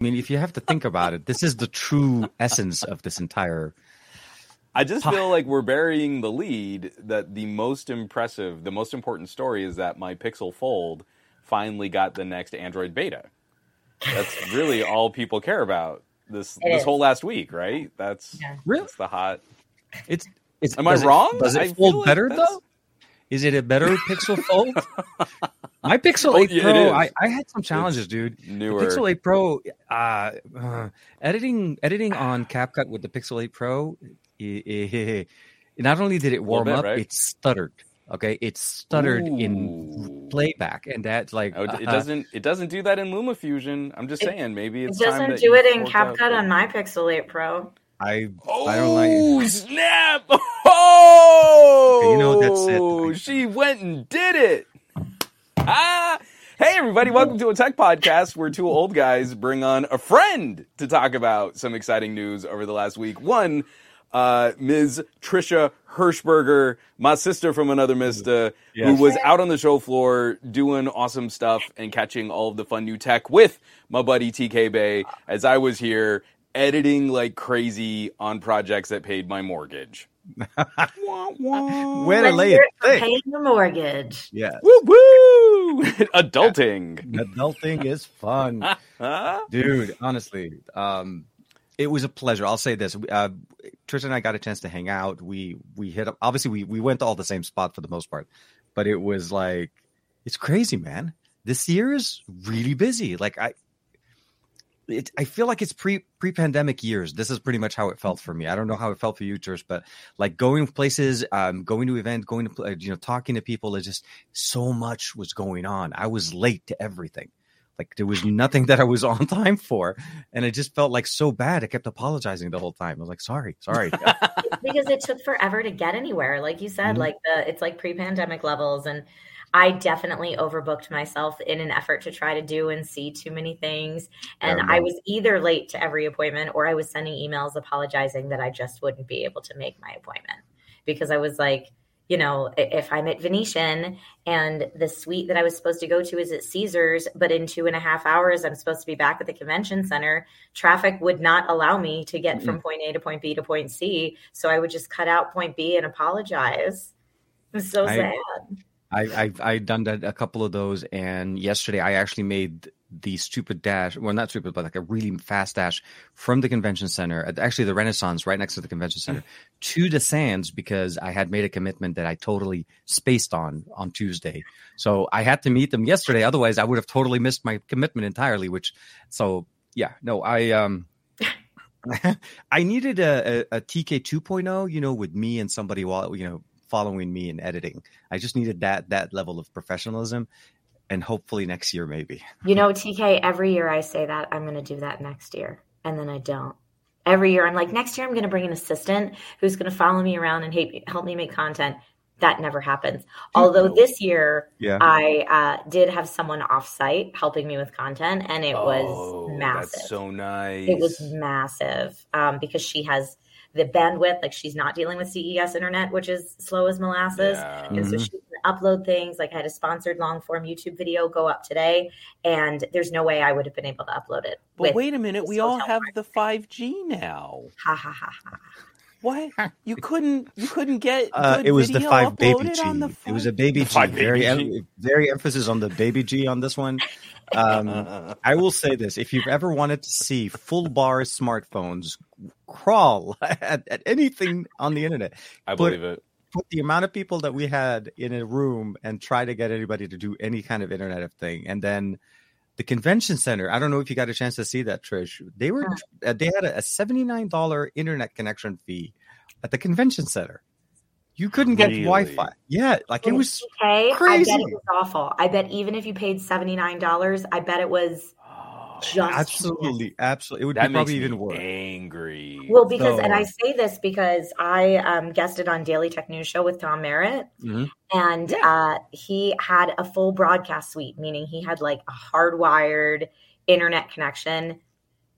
mean, if you have to think about it, this is the true essence of this entire. I just feel like we're burying the lead that the most impressive, the most important story is that my Pixel Fold finally got the next Android beta. That's really all people care about this It this is. whole last week, right? That's Yeah. Really? that's the hot. It's. It's. Am I it- wrong? does it I fold like better though? Is it a better Pixel Fold? My Pixel Oh, 8 yeah, Pro. I, I had some challenges, dude. The Newer. Pixel 8 Pro, uh, uh, editing editing on CapCut with the Pixel 8 Pro, i- i- not only did it warm bit, up, right? it stuttered. Okay, it stuttered in playback, and that's like Oh, it uh, doesn't. It doesn't do that in LumaFusion. I'm just It- saying, maybe It it's time doesn't that do it in CapCut on my Pixel 8 Pro. I Oh I don't like. snap! Oh, Okay, you know, that's it. She went and did it. Ah! Hey, everybody! Welcome to a tech podcast where two old guys bring on a friend to talk about some exciting news over the last week. One, uh, Ms. Trisha Hershberger, my sister from another Mista, who was out on the show floor doing awesome stuff and catching all of the fun new tech with my buddy TK Bay, as I was here editing like crazy on projects that paid my mortgage. Wah, wah. Way to Let's lay it it thick. paying the mortgage. Yeah, Woo woo! Adulting. adulting is fun. Dude honestly um it was a pleasure i'll say this uh tristan and i got a chance to hang out we we hit up obviously we we went to all the same spot for the most part but it was like it's crazy man this year is really busy like i it, I feel like it's pre pre pandemic years. This is pretty much how it felt for me. I don't know how it felt for you, Trish, but like going places, um, going to events, going to pl- you know talking to people. It just so much was going on. I was late to everything. Like there was nothing that I was on time for, and it just felt like so bad. I kept apologizing the whole time. I was like, "Sorry, sorry." because it took forever to get anywhere. Like you said, Mhm. like the it's like pre-pandemic levels, and I definitely overbooked myself in an effort to try to do and see too many things. And Terrible. I was either late to every appointment or I was sending emails apologizing that I just wouldn't be able to make my appointment because I was like, you know, if I'm at Venetian and the suite that I was supposed to go to is at Caesars, but in two and a half hours I'm supposed to be back at the convention center, traffic would not allow me to get from mm-hmm. point A to point B to point C. So I would just cut out point B and apologize. It was so I- sad. I, I've I done that a couple of those, and yesterday I actually made the stupid dash. Well, not stupid, but like a really fast dash from the convention center, actually the Renaissance, right next to the convention center, to the Sands because I had made a commitment that I totally spaced on on Tuesday. So I had to meet them yesterday. Otherwise, I would have totally missed my commitment entirely. Which, so yeah, no, I um. I needed a, a, a TK 2.0, you know, with me and somebody while you know following me in editing. I just needed that that level of professionalism, and hopefully next year maybe. You know, TK, every year I say that I'm going to do that next year, and then I don't. Every year I'm like, next year I'm going to bring an assistant who's going to follow me around and help help me make content. That never happens. Although this year Yeah, I uh, did have someone offsite helping me with content, and it Oh, was massive. That's so nice. It was massive um, because she has the bandwidth. Like she's not dealing with CES internet, which is slow as molasses. Yeah. And so Mhm. she can upload things. Like I had a sponsored long form YouTube video go up today, and there's no way I would have been able to upload it. But wait a minute, we all hotel have the 5G now. ha ha ha ha. What? You couldn't you couldn't get uh, it was the five baby G. on the It was 5G? a baby G. five Very baby em- very emphasis on the baby G on this one. Um, I will say this: if you've ever wanted to see full bar smartphones crawl at, at anything on the internet, I But- believe it. put the amount of people that we had in a room and try to get anybody to do any kind of internet of thing and then the convention center i don't know if you got a chance to see that trish they were uh, they had a, a $79 internet connection fee at the convention center you couldn't get Really? wi-fi yeah like it was Okay, I crazy. bet it was awful. I bet even if you paid seventy nine dollars, I bet it was just absolutely absolutely it would That be makes probably me even worse angry. Well, because, and I say this because I um, guested on Daily Tech News Show with Tom Merritt, Mhm. and uh, he had a full broadcast suite, meaning he had like a hardwired internet connection,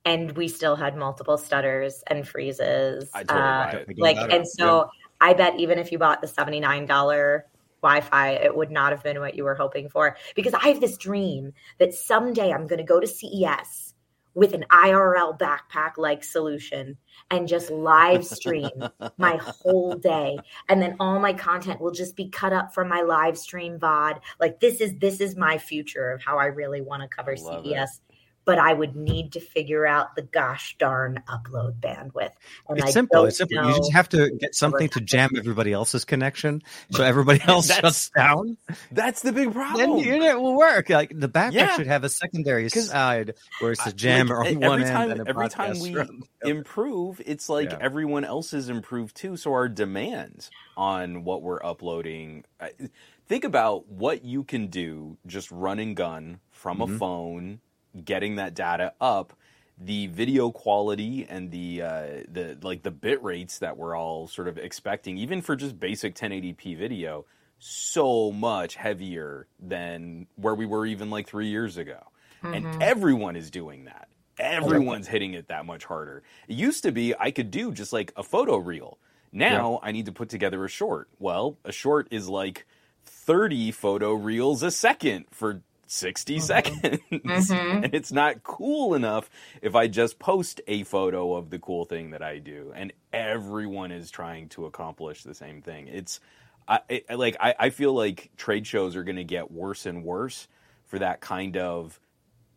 and we still had multiple stutters and freezes. I totally uh, like, and so I bet even if you bought the seventy nine dollar Wi-Fi, it would not have been what you were hoping for. Because I have this dream that someday I'm going to go to CES with an IRL backpack like solution and just live stream my whole day. And then all my content will just be cut up from my live stream VOD like this is this is my future of how I really want to cover Love CES but I would need to figure out the gosh darn upload bandwidth. And It's I simple. It's simple. You just have to get something to jam everybody else's connection, so everybody else shuts down. That's the big problem. Then problem. the internet will work. Like the backpack Yeah. should have a secondary side where it's I- a jam like, on one every end time, and a every time we from the other. improve, it's like Yeah. everyone else is improved too. So our demands on what we're uploading. Think about what you can do just run and gun from a Mhm. phone, getting that data up. The video quality and the uh, the like the bit rates that we're all sort of expecting, even for just basic 1080p video, so much heavier than where we were even like three years ago Mhm. and everyone is doing that. Everyone's hitting it that much harder. It used to be I could do just like a photo reel. Now I need to put together a short. Well, a short is like 30 photo reels a second for 60 seconds. Mhm. And it's not cool enough if I just post a photo of the cool thing that I do. And everyone is trying to accomplish the same thing. It's I, it, like I, I feel like trade shows are going to get worse and worse for that kind of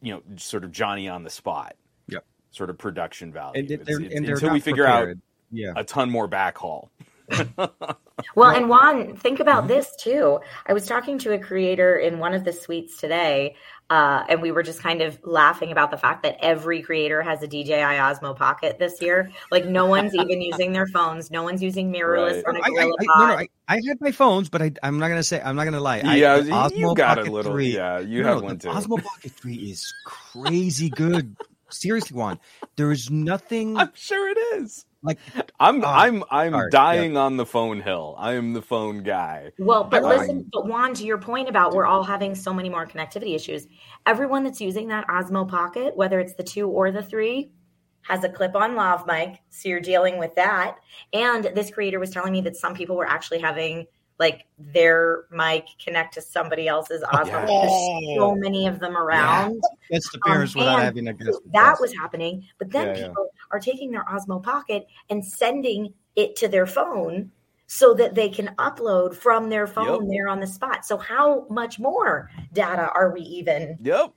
you know sort of Johnny on the spot. Yep. Sort of production value. And, It's- it's- and until we figure out. Yeah. a ton more backhaul. Well, and Juan, think about Mhm. this too. I was talking to a creator in one of the suites today, uh, and we were just kind of laughing about the fact that every creator has a DJI Osmo Pocket this year. Like, no one's even using their phones. No one's using mirrorless Right. on a I, I, Gorilla I, no, no, I, I had my phones, but I, I'm not gonna say I'm not gonna lie. Yeah, the you Osmo got Pocket a little. 3, Yeah, you no, have one too. Osmo Pocket 3 is crazy good. Seriously, Juan, there is nothing I'm sure it is. like I'm Oh, I'm I'm sorry, dying on the phone hill. I am the phone guy. Well, but Right. listen, but Juan, to your point about we're all having so many more connectivity issues, everyone that's using that Osmo Pocket, whether it's the two or the three, has a clip-on lav mic, so you're dealing with that. And this creator was telling me that some people were actually having like their mic connect to somebody else's Osmo. yeah. There's so many of them around. that's the parents Um, without having a guest. That was happening, but then Yeah, yeah. people are taking their Osmo Pocket and sending it to their phone so that they can upload from their phone Yep. there on the spot. So how much more data are we even Yep.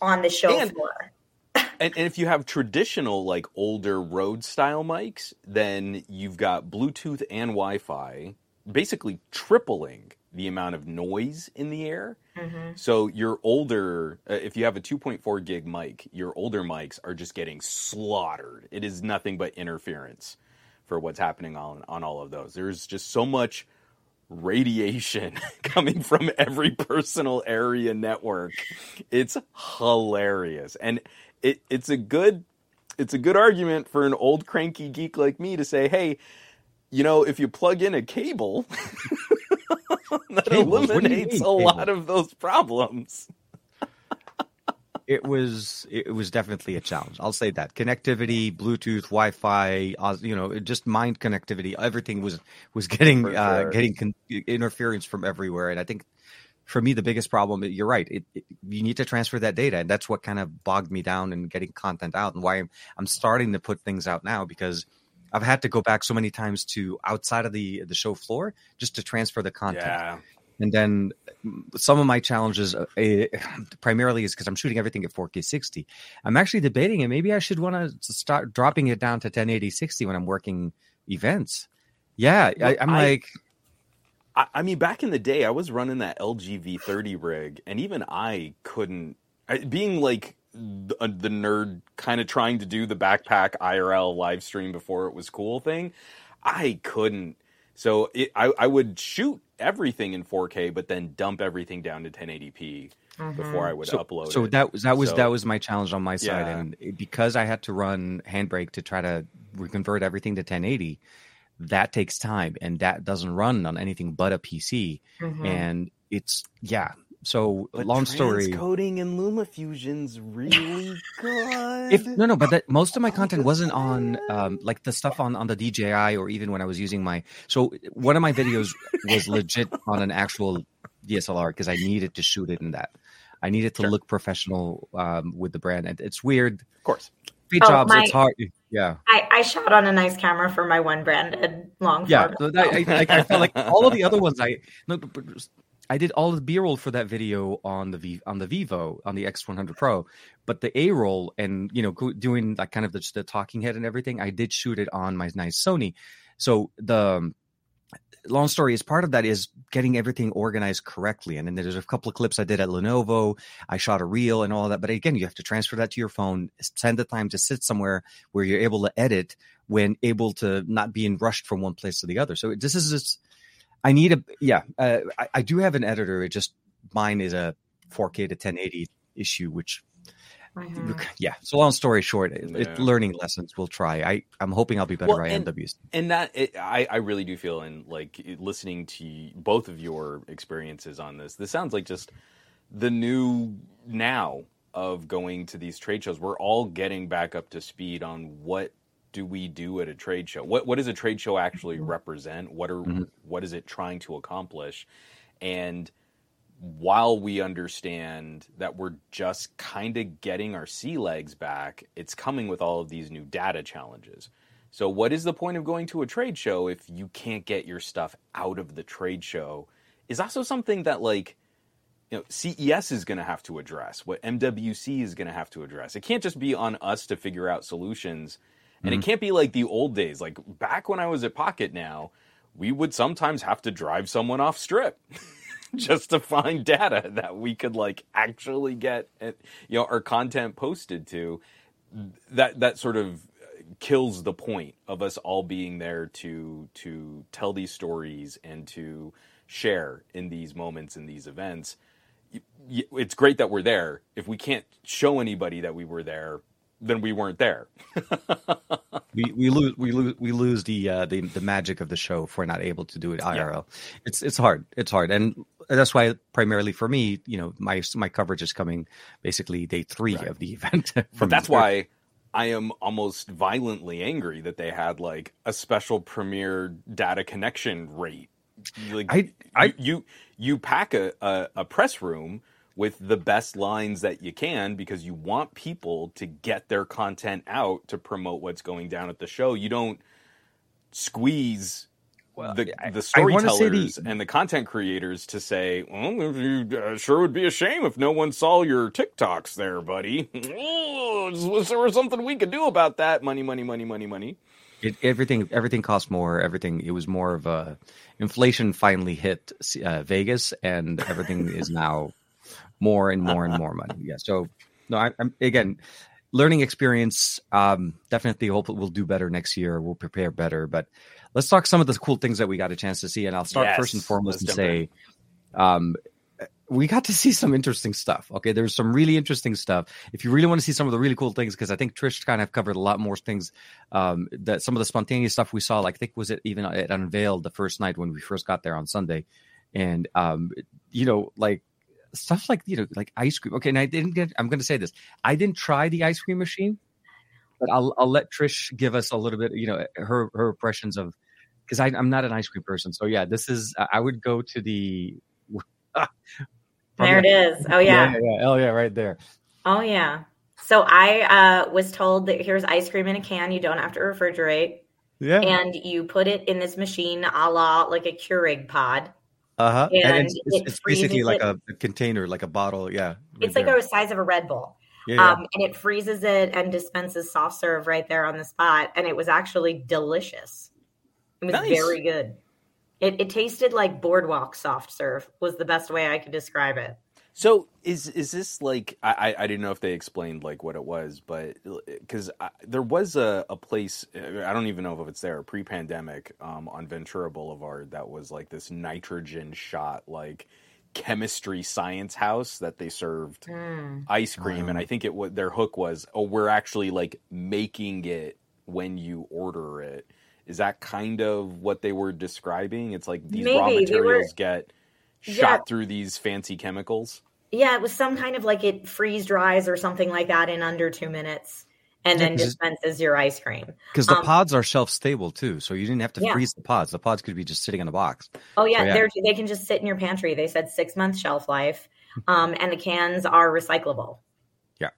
on the show And- floor? And, and if you have traditional, like older Rode style mics, then you've got Bluetooth and Wi Fi basically tripling the amount of noise in the air. hmm So your older, uh, if you have a 2.4 gig mic, your older mics are just getting slaughtered. It is nothing but interference for what's happening on on all of those. There's just so much radiation coming from every personal area network. It's hilarious, and it it's a good it's a good argument for an old cranky geek like me to say, hey. You know, if you plug in a cable, that Cables? What do you eliminates mean, a lot of those problems. it was it was definitely a challenge. I'll say that connectivity, Bluetooth, Wi-Fi, you know, just mind connectivity. Everything was was getting For uh, getting con- interference from everywhere, and I think for me the biggest problem. You're right. It, it, you need to transfer that data, and that's what kind of bogged me down in getting content out, and why I'm, I'm starting to put things out now because. I've had to go back so many times to outside of the the show floor just to transfer the content. Yeah. And then mm, some of my challenges uh, eh, primarily is because I'm shooting everything at 4K 60. I'm actually debating it. Maybe I should want to start dropping it down to 1080 60 when I'm working events. Yeah, I, I'm I- like, I, I mean, back in the day, I was running that LG V30 rig, and even I couldn't. I, being like the, uh, the nerd, kind of trying to do the backpack IRL live stream before it was cool thing, I couldn't. So it, I, I would shoot everything in 4K, but then dump everything down to 1080p before I would so, upload so it. that was that was So- that was my challenge on my side, Yeah. and because I had to run Handbrake to try to reconvert everything to 1080, that takes time, and that doesn't run on anything but a PC, Mhm. and it's yeah. So But long story. Coding and LumaFusion's really good. If no, no, but that most of my content wasn't on um, like the stuff on on the DJI or even when I was using my. So one of my videos was legit on an actual DSLR because I needed to shoot it in that. I needed to Sure. look professional um, with the brand. And it's weird. Of course. Paid Oh, jobs, my- it's hard. Yeah. I, I shot on a nice camera for my one branded long Yeah. form. So that, I, I, I felt like all of the other ones I no, but- but I did all the B roll for that video on the v, on the Vivo on the X100 Pro, but the A roll and you know doing like kind of the, the talking head and everything, I did shoot it on my nice Sony. So the long story is part of that is getting everything organized correctly. And then there's a couple of clips I did at Lenovo. I shot a reel and all that. But again, you have to transfer that to your phone, spend the time to sit somewhere where you're able to edit when able to not being rushed from one place to the other. So this is just, I need a, yeah, uh, I, I do have an editor. It just, mine is a 4K to 1080 issue, which Mhm. yeah. So long story short, it, it- learning lessons. We'll try. I I'm hoping I'll be better Well, at and- MWC. and that it, I, I really do feel in like listening to both of your experiences on this this sounds like just the new now of going to these trade shows we're all getting back up to speed on what do we do at a trade show what what does a trade show actually represent what are Mhm. what is it trying to accomplish and while we understand that we're just kind of getting our sea legs back, it's coming with all of these new data challenges. So, what is the point of going to a trade show if you can't get your stuff out of the trade show? Is also something that, like, you know, CES is going to have to address, what MWC is going to have to address. It can't just be on us to figure out solutions. And it can't be like the old days. Like, back when I was at Pocketnow, we would sometimes have to drive someone off strip. just to find data that we could like actually get uh, you know our content posted to that that sort of kills the point of us all being there to to tell these stories and to share in these moments in these events it's great that we're there if we can't show anybody that we were there then we weren't there we we lose we lose we lose the uh, the the magic of the show if we're not able to do it IRL. It's it's hard. It's hard, and that's why primarily for me, you know, my my coverage is coming basically day three Right. of the event. But that's why I am almost violently angry that they had like a special premier data connection rate. Like I- I- you you, you pack a, a, a press room with the best lines that you can because you want people to get their content out to promote what's going down at the show. You don't squeeze Well, the I- the I wanna say storytellers the- and the content creators to say, "Well, if you, uh, sure would be a shame if no one saw your TikToks there, buddy. Was there something we could do about that? Money, money, money, money, money." it, everything everything cost more. Everything it was more of a inflation finally hit uh, Vegas, and everything is now more and more and more money. Yeah. So no, I, I'm again learning experience. Um, definitely hope we'll do better next year. We'll prepare better. But let's talk some of the cool things that we got a chance to see. And I'll start first and foremost and say, um, we got to see some interesting stuff. Okay, there's some really interesting stuff. If you really want to see some of the really cool things, because I think Trish kind of covered a lot more things. Um, that some of the spontaneous stuff we saw, like I think was it even it unveiled the first night when we first got there on Sunday, and um, you know, like stuff like you know, like ice cream. Okay, and I didn't get. I'm going to say this. I didn't try the ice cream machine, but I'll I'll let Trish give us a little bit. You know, her her impressions of because I'm not an ice cream person. So yeah, this is I would go to the. There it is. Oh yeah. yeah, yeah. Oh yeah, right there. Oh yeah. So I uh, was told that here's ice cream in a can. You don't have to refrigerate, Yeah. and you put it in this machine, a la like a Keurig pod. Uh huh. And, and it's, it it's, basically like a, a container, like a bottle. Yeah. right It's like the size of a Red Bull. yeah, yeah. Um, and it freezes it and dispenses soft serve right there on the spot. And it was actually delicious. It was Nice. very good. It, it tasted like boardwalk soft serve was the best way I could describe it. So is is this like I I I didn't know if they explained like what it was, but because there was a, a place I don't even know if it's there pre-pandemic um, on Ventura Boulevard that was like this nitrogen shot like chemistry science house that they served Mm. ice cream, and I think it was their hook was oh we're actually like making it when you order it. Is that kind of what they were describing? It's like these raw Maybe, they were- materials get shot Yeah. through these fancy chemicals. Yeah, it was some kind of like it freeze dries or something like that in under two minutes and Yeah, then dispenses your ice cream. Because the um, pods are shelf stable too, so you didn't have to Yeah. freeze the pods. The pods could be just sitting in a box. Oh yeah, Oh, yeah. they're they can just sit in your pantry. They said six month shelf life. um, and the cans are recyclable. Yeah.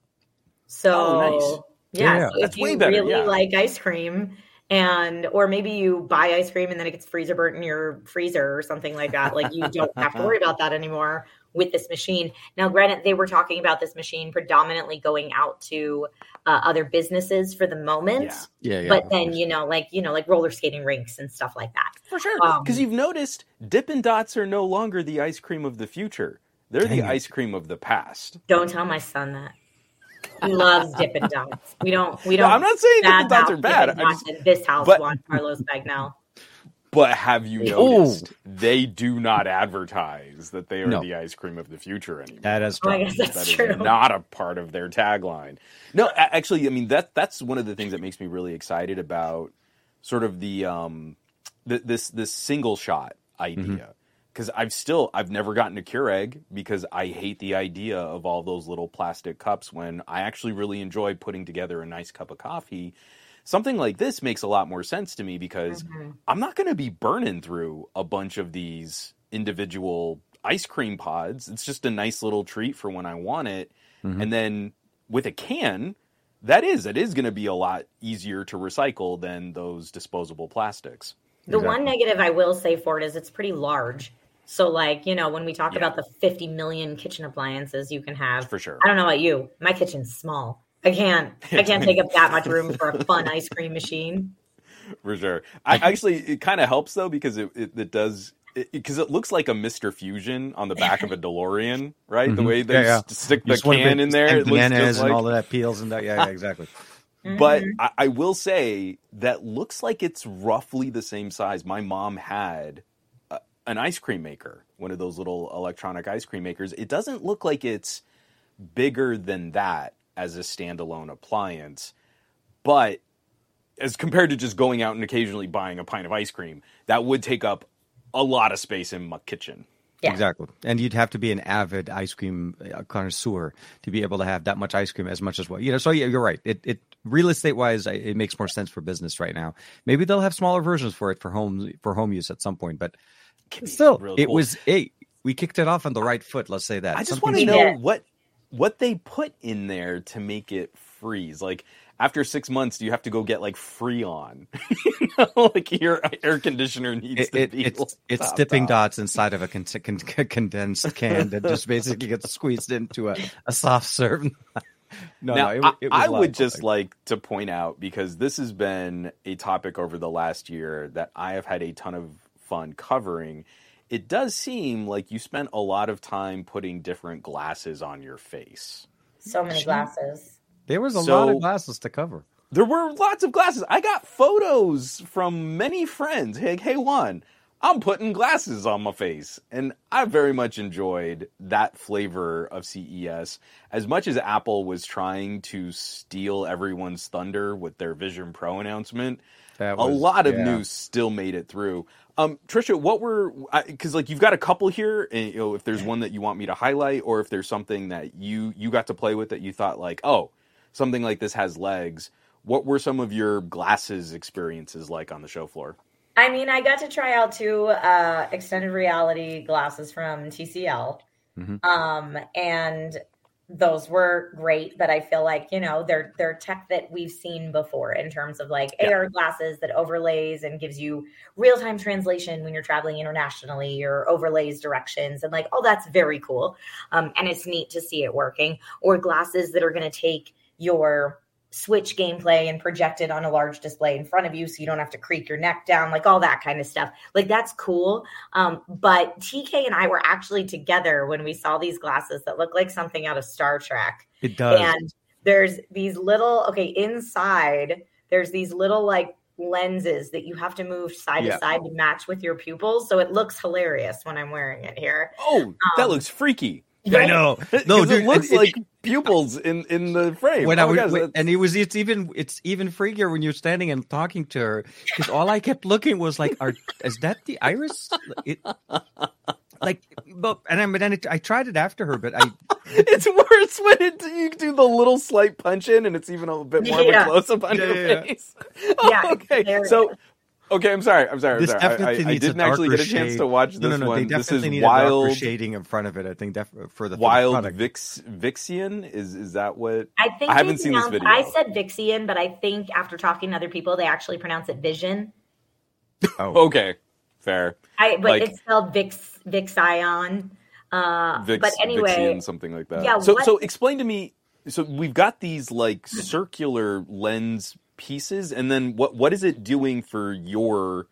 So Oh, nice. yeah, Yeah, so if way you better, really like ice cream, and or maybe you buy ice cream and then it gets freezer burnt in your freezer or something like that, like you don't have to worry about that anymore with this machine. Now, granted, they were talking about this machine predominantly going out to uh, other businesses for the moment. Yeah. Yeah, yeah. But then, you know, like you know, like roller skating rinks and stuff like that. For sure. Um, Because you've noticed Dippin' Dots are no longer the ice cream of the future. They're Dang the it. ice cream of the past. Don't tell my son that. He loves Dippin' Dots. We don't. We don't. I'm not saying Dippin' Dots are bad. Dippin' I Dots just, in this house, but- Juan Carlos Bagnell. But have you Oh. noticed they do not advertise that they are No. the ice cream of the future anymore? that is Oh, I true. guess that's That is true. not a part of their tagline. No, actually, I mean that that's one of the things that makes me really excited about sort of the um th- this this single shot idea. Because I've still I've never gotten a Keurig because I hate the idea of all those little plastic cups when I actually really enjoy putting together a nice cup of coffee. Something like this makes a lot more sense to me because Mhm. I'm not going to be burning through a bunch of these individual ice cream pods. It's just a nice little treat for when I want it. Mhm. And then with a can, that is it is going to be a lot easier to recycle than those disposable plastics. The one negative I will say for it is it's pretty large. So, like, you know, when we talk Yeah. about the 50 million kitchen appliances you can have, For sure. I don't know about you. My kitchen's small. I can't. I can't take up that much room for a fun ice cream machine. For sure. I actually it kind of helps though because it it, it does because it, looks like a Mister Fusion on the back of a DeLorean, right? The Mhm. way they Yeah, yeah. stick the just can make in there, and it looks bananas just and all of that peels and that. Yeah, yeah, exactly. But Mhm. I, I will say that looks like it's roughly the same size. My mom had a, an ice cream maker, one of those little electronic ice cream makers. It doesn't look like it's bigger than that as a standalone appliance, but as compared to just going out and occasionally buying a pint of ice cream, that would take up a lot of space in my kitchen. Yeah. Exactly. And you'd have to be an avid ice cream uh, connoisseur to be able to have that much ice cream as much as well. You know, so yeah, you're right. It, it real estate wise, it makes more sense for business right now. Maybe they'll have smaller versions for it for home for home use at some point, but still, real it cool. was a we kicked it off on the right foot. Let's say that. I just Something- want to know did. what what they put in there to make it freeze. Like after six months, do you have to go get like Freon? you know, like your air conditioner needs It, to it, be. it's it's top, dipping top. dots inside of a con- con- condensed can that just basically gets squeezed into a, a soft serve. no, now, no, it, I, it was I a would just like to point out because this has been a topic over the last year that I have had a ton of fun covering. It does seem like you spent a lot of time putting different glasses on your face. So many glasses. there was a so- lot of glasses to cover. There were lots of glasses. I got photos from many friends. Hey, hey, Juan, I'm putting glasses on my face. And I very much enjoyed that flavor of CES. As much as Apple was trying to steal everyone's thunder with their Vision Pro announcement, That a lot of yeah. news still made it through. Um, Trisha, what were because like you've got a couple here, and you know if there's one that you want me to highlight, or if there's something that you you got to play with that you thought like, oh, something like this has legs. What were some of your glasses experiences like on the show floor? I mean, I got to try out two uh, extended reality glasses from TCL, Mhm. um, and those were great. But I feel like you know they're they're tech that we've seen before in terms of like Yeah. AR glasses that overlays and gives you real time translation when you're traveling internationally or overlays directions and like oh that's very cool, um, and it's neat to see it working. Or glasses that are going to take your switch gameplay and project it on a large display in front of you so you don't have to creak your neck down like all that kind of stuff like that's cool um, but tk and i were actually together when we saw these glasses that look like something out of star trek It does. and there's these little okay inside there's these little like lenses that you have to move side Yeah. to side to match with your pupils so it looks hilarious when i'm wearing it here Oh, that Um, looks freaky. I know. No, 'Cause dude, it looks it- it- like pupils in in the frame. when oh I my was, gosh, when- and it was it's even it's even freakier when you're standing and talking to her because all I kept looking was like, "Are is that the iris?" It, like, but and I but then it, I tried it after her, but I it's worse when it, you do the little slight punch in and it's even a bit more of a close up on Yeah, your yeah, yeah. face. Yeah, okay. hilarious. So Okay, I'm sorry. I'm sorry. I'm sorry. definitely I, I, I didn't actually get a chance shade. to watch this no, no, no. one. They This is definitely need a darker wild, shading in front of it. I think def- for the for the wild product. Vix, Vixian. Is is that what? I think I haven't they seen this pronounce- video. I said Vixian, but I think after talking to other people, they actually pronounce it Vision. Oh, Okay, fair. I but Like- it's spelled Vix Vixion. Uh, Vix, but anyway, Vixian, something like that. yeah, So what- so explain to me. So we've got these like circular lens pieces, and then what what is it doing for your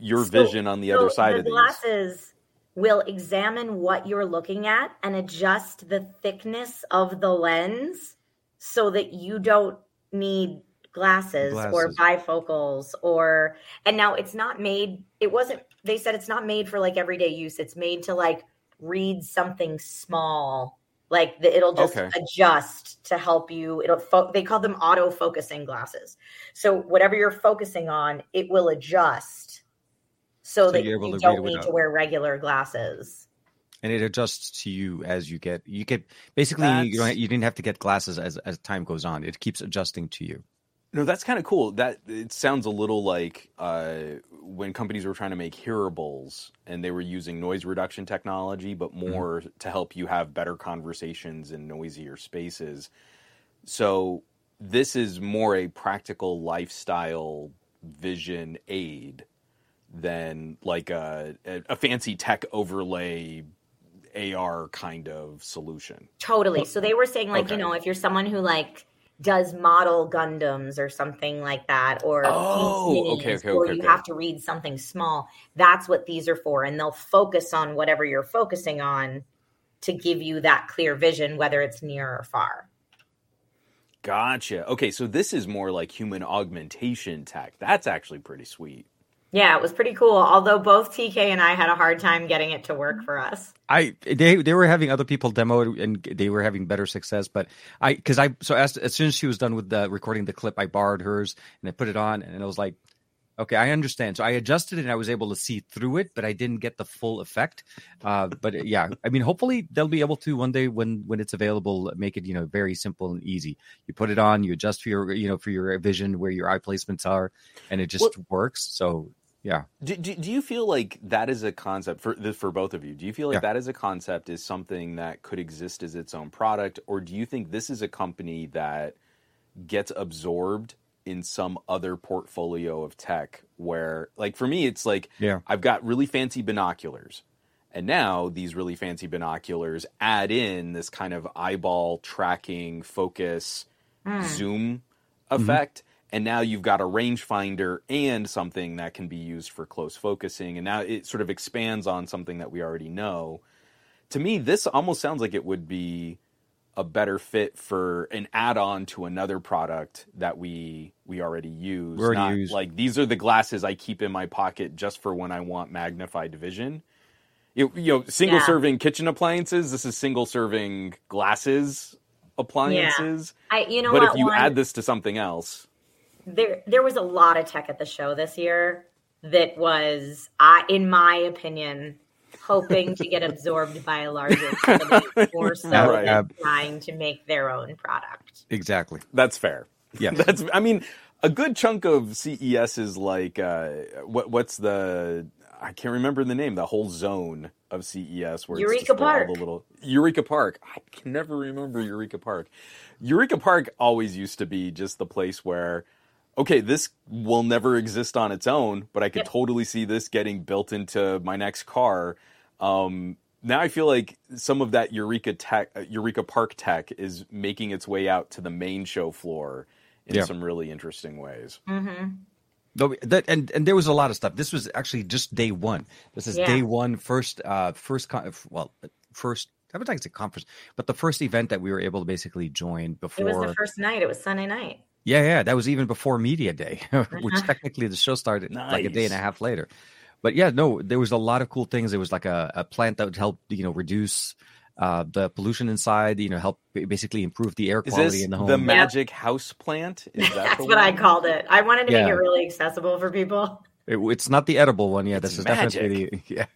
your So- vision on the other side the of these? glasses will examine what you're looking at and adjust the thickness of the lens so that you don't need glasses, or bifocals or and now it's not made it wasn't they said it's not made for like everyday use. It's made to like read something small like the, it'll just Okay. adjust to help you it'll fo- they call them auto focusing glasses so whatever you're focusing on it will adjust so, So that you able to read don't need to wear regular glasses and it adjusts to you as you get. You get basically you don't you didn't have to get glasses as as time goes on. It keeps adjusting to you. No, that's kind of cool. That it sounds a little like uh, when companies were trying to make hearables and they were using noise reduction technology, but more to help you have better conversations in noisier spaces. So this is more a practical lifestyle vision aid than like a, a, a fancy tech overlay AR kind of solution. totally so they were saying like Okay. you know if you're someone who like does model gundams or something like that or Oh, okay, okay, or okay, you okay. have to read something small that's what these are for and they'll focus on whatever you're focusing on to give you that clear vision whether it's near or far Gotcha. Okay, so this is more like human augmentation tech. That's actually pretty sweet. Yeah it was pretty cool although both tk and i had a hard time getting it to work for us I they they were having other people demo it and they were having better success, but I because I so as as soon as she was done with the recording the clip, I borrowed hers and I put it on and it was like, okay, I understand. So I adjusted it and I was able to see through it, but I didn't get the full effect. Uh, but yeah, I mean, hopefully they'll be able to one day when when it's available, make it you know very simple and easy. You put it on, you adjust for your you know for your vision where your eye placements are, and it just Well- works. So yeah, Do, do, do you feel like that is a concept for this for both of you? Do you feel like Yeah. that is a concept is something that could exist as its own product, or do you think this is a company that gets absorbed in some other portfolio of tech? Where, like for me, it's like yeah. I've got really fancy binoculars. And now these really fancy binoculars add in this kind of eyeball tracking, focus, hmm. zoom mm-hmm. effect. And now you've got a rangefinder and something that can be used for close focusing. And now it sort of expands on something that we already know. To me, this almost sounds like it would be a better fit for an add-on to another product that we we already use. We already Not use. Like these are the glasses I keep in my pocket just for when I want magnified vision. You, you know, single Yeah. serving kitchen appliances. This is single serving glasses appliances. i you know but what if you Juan? add this to something else, there there was a lot of tech at the show this year that was I in my opinion hoping to get absorbed by a larger company more so Right. than trying to make their own product. Exactly. that's fair. Yeah. That's. I mean, a good chunk of CES is like uh, what? What's the? I can't remember the name. The whole zone of CES where Eureka it's just all Park. the little Eureka Park. I can never remember Eureka Park. Eureka Park always used to be just the place where. Okay, this will never exist on its own, but I could Yep. totally see this getting built into my next car. Um, now I feel like some of that Eureka tech, uh, Eureka Park tech, is making its way out to the main show floor in Yeah. some really interesting ways. Mm-hmm. No, that and and there was a lot of stuff. This was actually just day one. This is Yeah. day one, first, uh, first, con- well, first. I would like to say conference, but the first event that we were able to basically join before. It was the first night. It was Sunday night. Yeah, yeah, that was even before media day, which technically the show started like a day and a half later. But yeah, no, there was a lot of cool things. There was like a, a plant that would help you know reduce uh, the pollution inside. You know, help basically improve the air Is quality this in the home. the, home. magic house plant? Is that That's the what I called it. I wanted to Yeah. make it really accessible for people. It- it's not the edible one. Yeah, It's this is definitely the, yeah.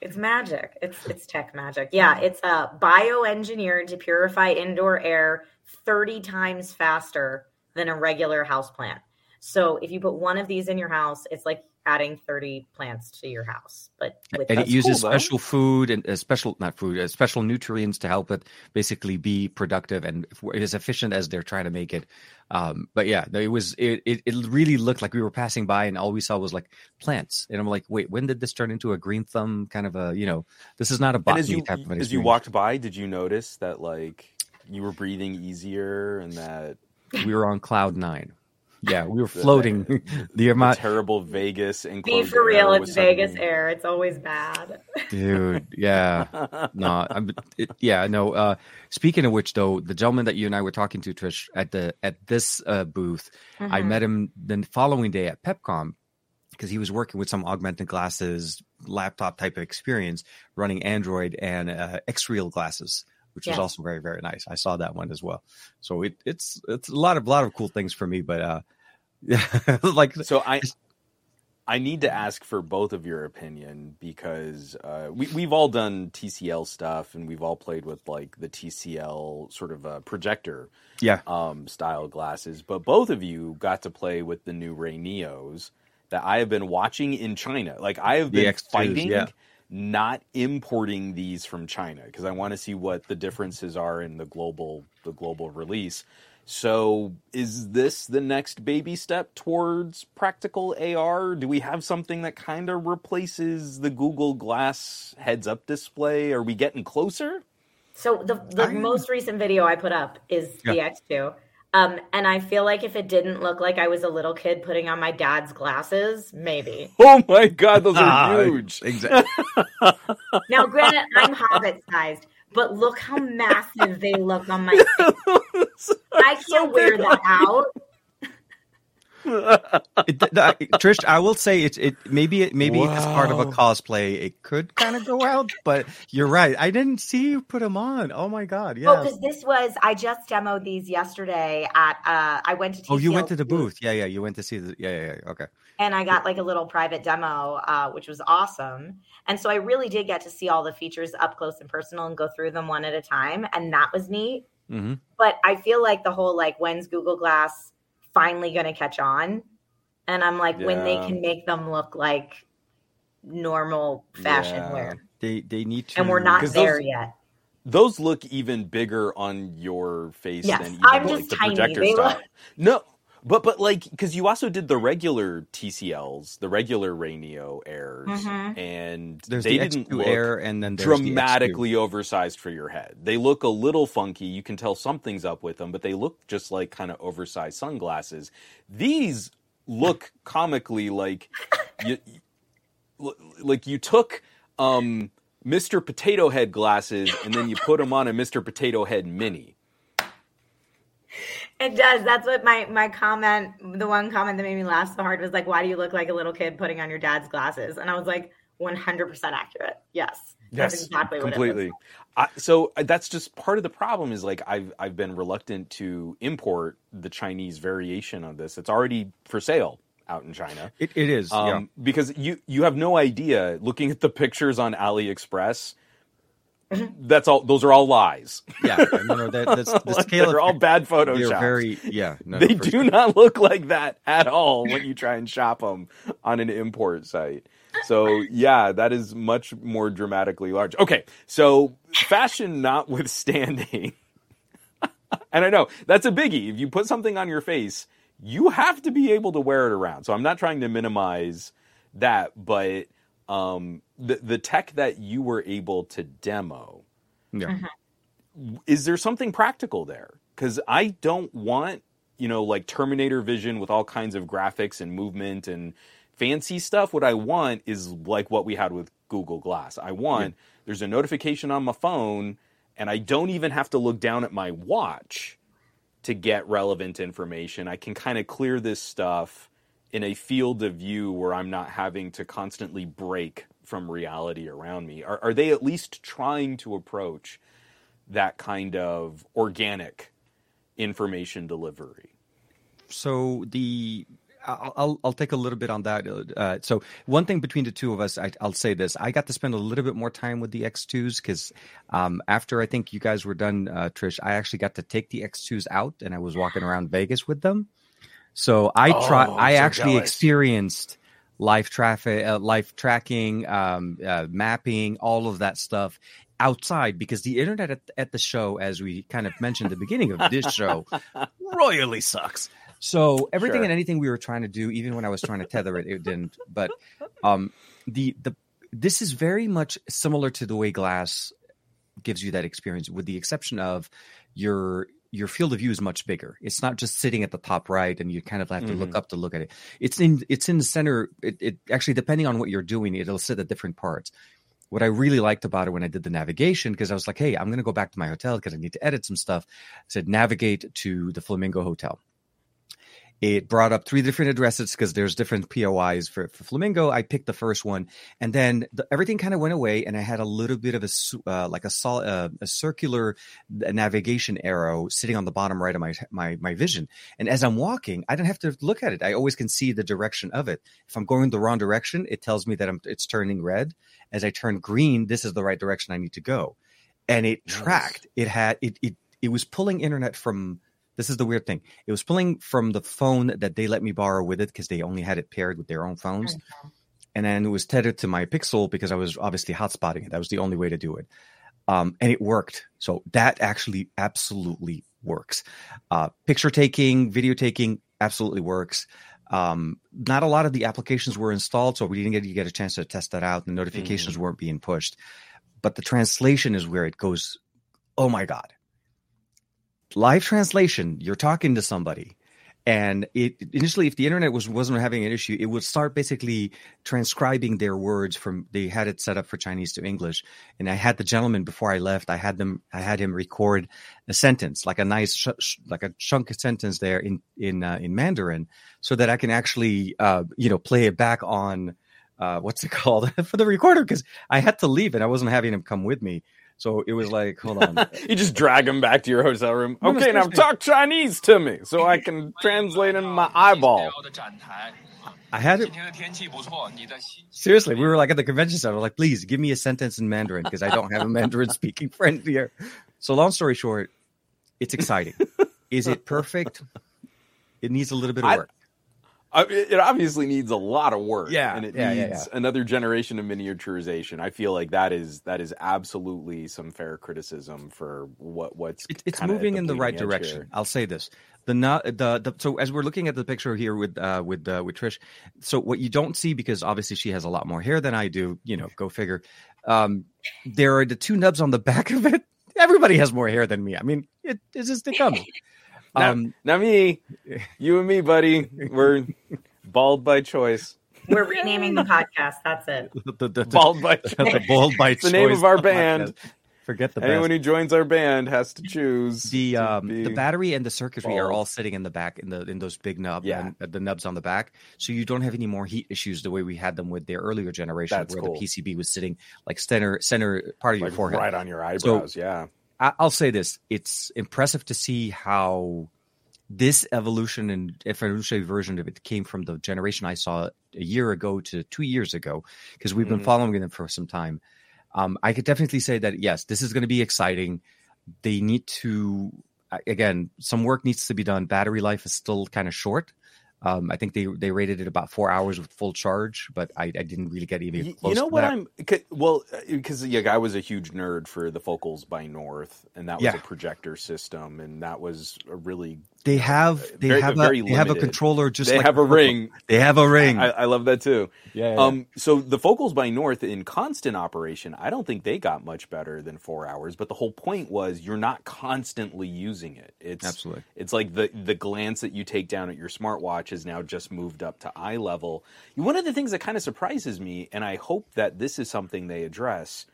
It's magic. It's it's tech magic. Yeah, it's uh bioengineered to purify indoor air 30 times faster than a regular house plant. So if you put one of these in your house, it's like adding 30 plants to your house. But with and it uses cool, though. special food and uh, special not food uh, special nutrients to help it basically be productive and as efficient as they're trying to make it um but yeah no, it was it, it it really looked like we were passing by and all we saw was like plants and i'm like wait when did this turn into a green thumb kind of a you know this is not a And botany as you type of an as you walked by, did you notice that like you were breathing easier and that we were on cloud nine yeah we were floating the the amount terrible Vegas and be for real, it's Vegas suddenly- air. It's always bad. dude yeah no I'm, it, yeah no uh speaking of which though the gentleman that you and i were talking to trish at the at this uh booth i Mhm. met him the following day at pepcom because he was working with some augmented glasses laptop type of experience running android and uh, Xreal glasses which was also very very nice i saw that one as well so it, it's it's a lot of lot of cool things for me but uh yeah like So I I need to ask for both of your opinion because uh, we we've all done TCL stuff and we've all played with like the TCL sort of uh, projector yeah um, style glasses, but both of you got to play with the new Ray Neos that I have been watching in China. Like I have been X2s, fighting yeah. Not importing these from China because I want to see what the differences are in the global the global release. So, is this the next baby step towards practical AR? Do we have something that kind of replaces the Google Glass heads up display? Are we getting closer? So the the I- most recent video I put up is the X2. Um, and I feel like if it didn't look like I was a little kid putting on my dad's glasses, maybe. Oh my god, those Ah, are huge. exactly Now, granted, I'm hobbit sized, but look how massive they look on my face. I can't wear that out. It, th- th- Trish, I will say it. It maybe it maybe as part of a cosplay, it could kind of go out. But you're right. I didn't see you put them on. Oh my god! Oh, Yeah. because this was I just demoed these yesterday at uh I went to Oh, you went to the booth. Yeah, yeah. You went to see the. Yeah, yeah. yeah. Okay. and I got like a little private demo, uh, which was awesome. And so I really did get to see all the features up close and personal and go through them one at a time, and that was neat. hmm But I feel like the whole like when's Google Glass finally going to catch on? And I'm like when they can make them look like normal fashion Yeah. wear, They they need to. and we're not there those- yet. Those look even bigger on your face Yes, than even I'm like just the tiny. projector They style. look- No, but but like because you also did the regular TCLs, the regular Ray Neo Airs, Mhm. and There's they the didn't X2 look Air, and then there's the X2. dramatically oversized for your head. They look a little funky. You can tell something's up with them, but they look just like kind of oversized sunglasses. These look comically like you, you- like you took um, Mr. Potato Head glasses and then you put them on a Mr. Potato Head mini. It does. That's what my my comment. The one comment that made me laugh so hard was like, "Why do you look like a little kid putting on your dad's glasses?" And I was like, "100 percent accurate. Yes, that's exactly what it completely. I, so uh, that's just part of the problem. Is like I've I've been reluctant to import the Chinese variation of this. It's already for sale out in China. It, it is. yeah. um, because you you have no idea looking at the pictures on AliExpress. That's all. Those are all lies. Yeah. No, no. That, that's the scale they're of all bad They're very. Yeah. No, they do sure. not look like that at all when you try and shop them on an import site. So yeah, that is much more dramatically large. Okay, so fashion notwithstanding, and I know that's a biggie. If you put something on your face, you have to be able to wear it around. So I'm not trying to minimize that, but um, the the tech that you were able to demo, Yeah. is there something practical there? Because I don't want, you know, like Terminator vision with all kinds of graphics and movement and fancy stuff. What I want is like what we had with Google Glass. I want there's a notification on my phone, and I don't even have to look down at my watch to get relevant information. I can kind of clear this stuff in a field of view where I'm not having to constantly break from reality around me. Are, are they at least trying to approach that kind of organic information delivery? so the I'll, I'll take a little bit on that. Uh, so one thing between the two of us, I, I'll say this: I got to spend a little bit more time with the X2s because um, after I think you guys were done, uh, Trish, I actually got to take the X2s out and I was walking around Vegas with them. So I try. Oh, I so actually jealous. experienced life traffic, uh, life tracking, um, uh, mapping, all of that stuff outside because the internet at, at the show, as we kind of mentioned at the beginning of this show, royally sucks. So everything Sure. and anything we were trying to do, even when I was trying to tether it, it didn't. But um, the the this is very much similar to the way Glass gives you that experience, with the exception of your your field of view is much bigger. It's not just sitting at the top right, and you kind of have to look Mhm. up to look at it. It's in it's in the center. It, it actually depending on what you're doing, it'll sit at different parts. What I really liked about it when I did the navigation, because I was like, hey, I'm going to go back to my hotel because I need to edit some stuff. I said navigate to the Flamingo Hotel. It brought up three different addresses because there's different POIs for, for Flamingo. I picked the first one, and then the, everything kind of went away, and I had a little bit of a uh, like a sol- uh, a circular navigation arrow sitting on the bottom right of my my my vision. And as I'm walking, I don't have to look at it. I always can see the direction of it. If I'm going the wrong direction, it tells me that I'm it's turning red. As I turn green, this is the right direction I need to go. And it Nice. tracked. It had it it it was pulling internet from this is the weird thing. It was pulling from the phone that they let me borrow with it because they only had it paired with their own phones. And then it was tethered to my Pixel because I was obviously hotspotting it. That was the only way to do it. Um, and it worked. So that actually absolutely works. Uh, picture taking, video taking absolutely works. Um, not a lot of the applications were installed, so we didn't get, get a chance to test that out. The notifications weren't being pushed. But the translation is where it goes, oh my God live translation you're talking to somebody and it initially if the internet was wasn't having an issue it would start basically transcribing their words from they had it set up for chinese to english and i had the gentleman before i left i had them i had him record a sentence like a nice sh- sh- like a chunk of sentence there in in uh, in mandarin so that i can actually uh you know play it back on uh what's it called for the recorder because i had to leave and i wasn't having him come with me so it was like, hold on. you just drag him back to your hotel room. Okay, now talk Chinese to me so I can translate in my eyeball. I had it. Seriously, we were like at the convention center, like, please give me a sentence in Mandarin because I don't have a Mandarin speaking friend here. So, long story short, it's exciting. Is it perfect? It needs a little bit of work. I, it it obviously needs a lot of work. Yeah, and it yeah, yeah, needs another generation of miniaturization. I feel like that is that is absolutely some fair criticism for what what's It, it's moving the in the right direction. here. I'll say this: the, no- the the so as we're looking at the picture here with uh, with uh, with Trish, so what you don't see because obviously she has a lot more hair than I do. You know, go figure. Um, there are the two nubs on the back of it. Everybody has more hair than me. I mean, it, it's just it comes. Now, Um, now me, you and me, buddy, we're bald by choice. We're renaming the podcast. That's it. the, the, the, Bald by the choice. bold by It's the name of our podcast. band. Forget the Anyone best. who joins our band has to choose The to um the battery and the circuitry are all sitting in the back in the in those big nub Yeah. and uh, the nubs on the back, so you don't have any more heat issues the way we had them with their earlier generation, That's where cool. the PCB was sitting like center center part of your forehead. right on your eyebrows. So, yeah, I, I'll say this: it's impressive to see how this evolution and evolutionary version of it came from the generation I saw a year ago to two years ago, because we've been Mhm. following them for some time. Um, I could definitely say that yes, this is going to be exciting. They need to again, some work needs to be done. Battery life is still kind of short. Um, I think they they rated it about four hours with full charge, but I, I didn't really get even close you know what that. I'm well because yeah, I was a huge nerd for the Focals by North, and that was Yeah. a projector system, and that was a really They have they very- have very a they have a controller just they like have a Purple. ring. They have a ring. I, I love that too. yeah, yeah. Um, so the Focals by North in constant operation, I don't think they got much better than four hours. But the whole point was you're not constantly using it. It's Absolutely. It's like the the glance that you take down at your smartwatch has now just moved up to eye level. One of the things that kind of surprises me, and I hope that this is something they address,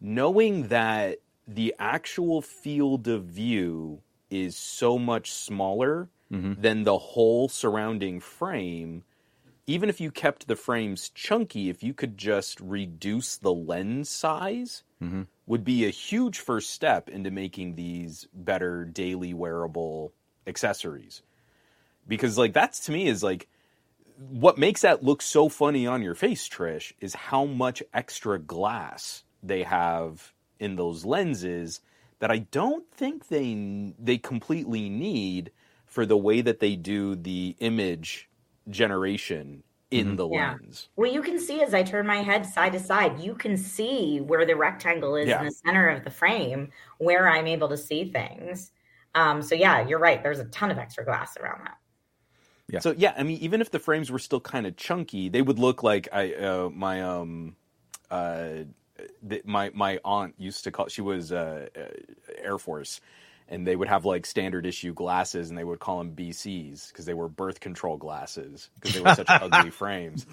knowing that the actual field of view is so much smaller Mhm. than the whole surrounding frame even if you kept the frames chunky, if you could just reduce the lens size, Mhm. would be a huge first step into making these better daily wearable accessories. Because like that's to me is like what makes that look so funny on your face, Trish, is how much extra glass they have in those lenses that I don't think they they completely need for the way that they do the image generation in Mhm. the Yeah. lens. Well, you can see as I turn my head side to side, you can see where the rectangle is Yeah. in the center of the frame where I'm able to see things. Um, so yeah, you're right. There's a ton of extra glass around that. Yeah. So yeah, I mean, even if the frames were still kind of chunky, they would look like I uh, my um uh the, my my aunt used to call. She was uh, uh, Air Force, and they would have like standard issue glasses, and they would call them BCs because they were birth control glasses because they were such ugly frames.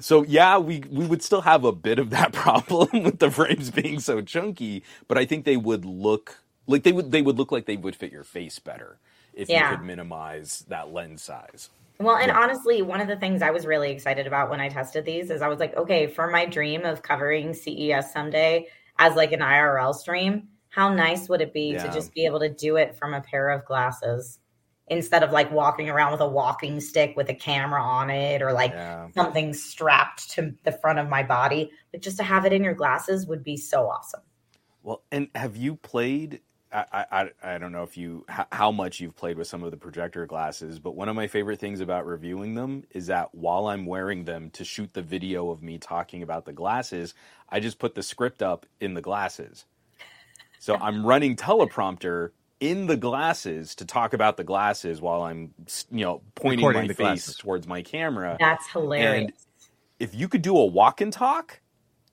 So yeah, we we would still have a bit of that problem with the frames being so chunky, but I think they would look like they would they would look like they would fit your face better if Yeah. you could minimize that lens size. Well, and Yeah. honestly, one of the things I was really excited about when I tested these is I was like, okay, for my dream of covering CES someday as like an IRL stream, how nice would it be to just be able to do it from a pair of glasses instead of like walking around with a walking stick with a camera on it or like Yeah. something strapped to the front of my body. But just to have it in your glasses would be so awesome. Well, and have you played? I, I I- don't know if you how much you've played with some of the projector glasses, but one of my favorite things about reviewing them is that while I'm wearing them to shoot the video of me talking about the glasses, I just put the script up in the glasses. So I'm running teleprompter in the glasses to talk about the glasses while I'm you know pointing Recording my face glasses. towards my camera. That's hilarious. if you could do a walk and talk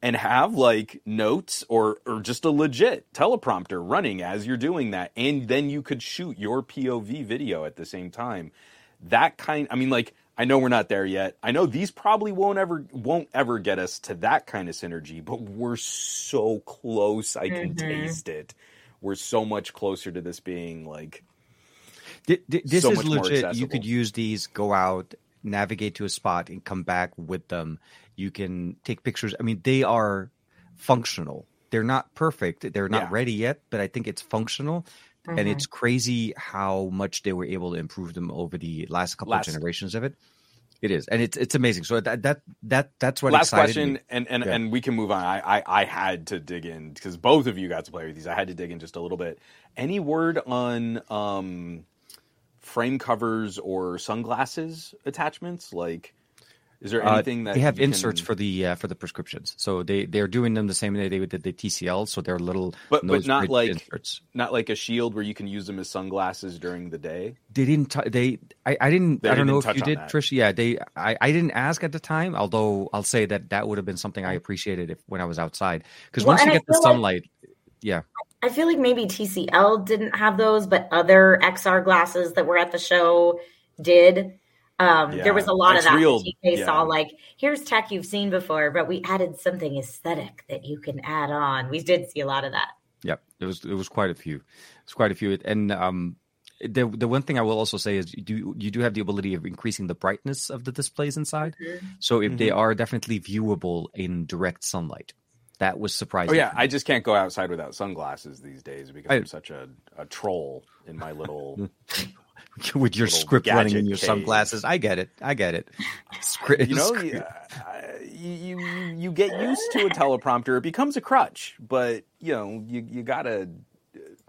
and have like notes or or just a legit teleprompter running as you're doing that and then you could shoot your POV video at the same time that kind I mean like I know we're not there yet. I know these probably won't ever won't ever get us to that kind of synergy, but we're so close I can Mhm. taste it. We're so much closer to this being like Th- th- This So is much more legit. You could use these, go out, navigate to a spot, and come back with them. You can take pictures. I mean, they are functional. They're not perfect. They're not Yeah. ready yet, but I think it's functional. And Mhm. it's crazy how much they were able to improve them over the last couple Last- of generations of it. It is, and it's it's amazing. So that that that that's what last question me. and and, Yeah. and we can move on I, I i had to dig in because both of you got to play with these i had to dig in just a little bit any word on um frame covers or sunglasses attachments like is there Uh, anything that they have inserts can- for the uh, for the prescriptions. So they they're doing them the same way they did the TCL. So they're little But- but not like- inserts. not like a shield where you can use them as sunglasses during the day They didn't. T- they. I, I didn't. They I don't know didn't if you did, that. Trish. Yeah. They. I, I didn't ask at the time. Although I'll say that that would have been something I appreciated if when I was outside. Because Well, once you I get the feel like- sunlight, yeah. I feel like maybe TCL didn't have those, but other XR glasses that were at the show did. Um, Yeah. There was a lot of that. Xreal, TK yeah. saw like, here's tech you've seen before, but we added something aesthetic that you can add on. We did see a lot of that. Yeah, it was it was quite a few. It's quite a few, and um, the the one thing I will also say is you do you do have the ability of increasing the brightness of the displays inside. So if Mm-hmm. they are definitely viewable in direct sunlight, that was surprising. oh yeah i just can't go outside without sunglasses these days because I, I- am such a, a troll in my little with your script running in your cave. sunglasses, I get it. I get it. Script, you know you, uh, you you you get used to a teleprompter it becomes a crutch but you know you you gotta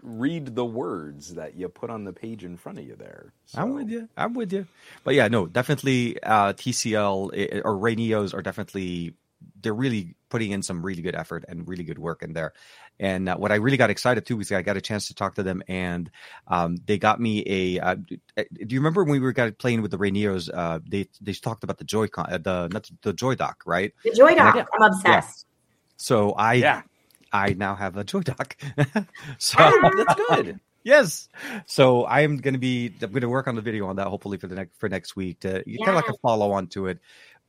read the words that you put on the page in front of you there I'm with you. I'm with you. But yeah, no, definitely uh, TCL or RayNeos are definitely they're really putting in some really good effort and really good work in there. And uh, what I really got excited too was I got a chance to talk to them, and um, they got me a. Uh, do you remember when we were playing with the RayNeos? Uh, they they talked about the Joy-Con, uh, the not the Joy Dock, right? The Joy Dock, Yeah. I'm obsessed. So I yeah I now have a Joy Dock. so that's good Yes. So I am going to be. I'm going to work on the video on that hopefully for the next for next week to kind of like a follow on to it.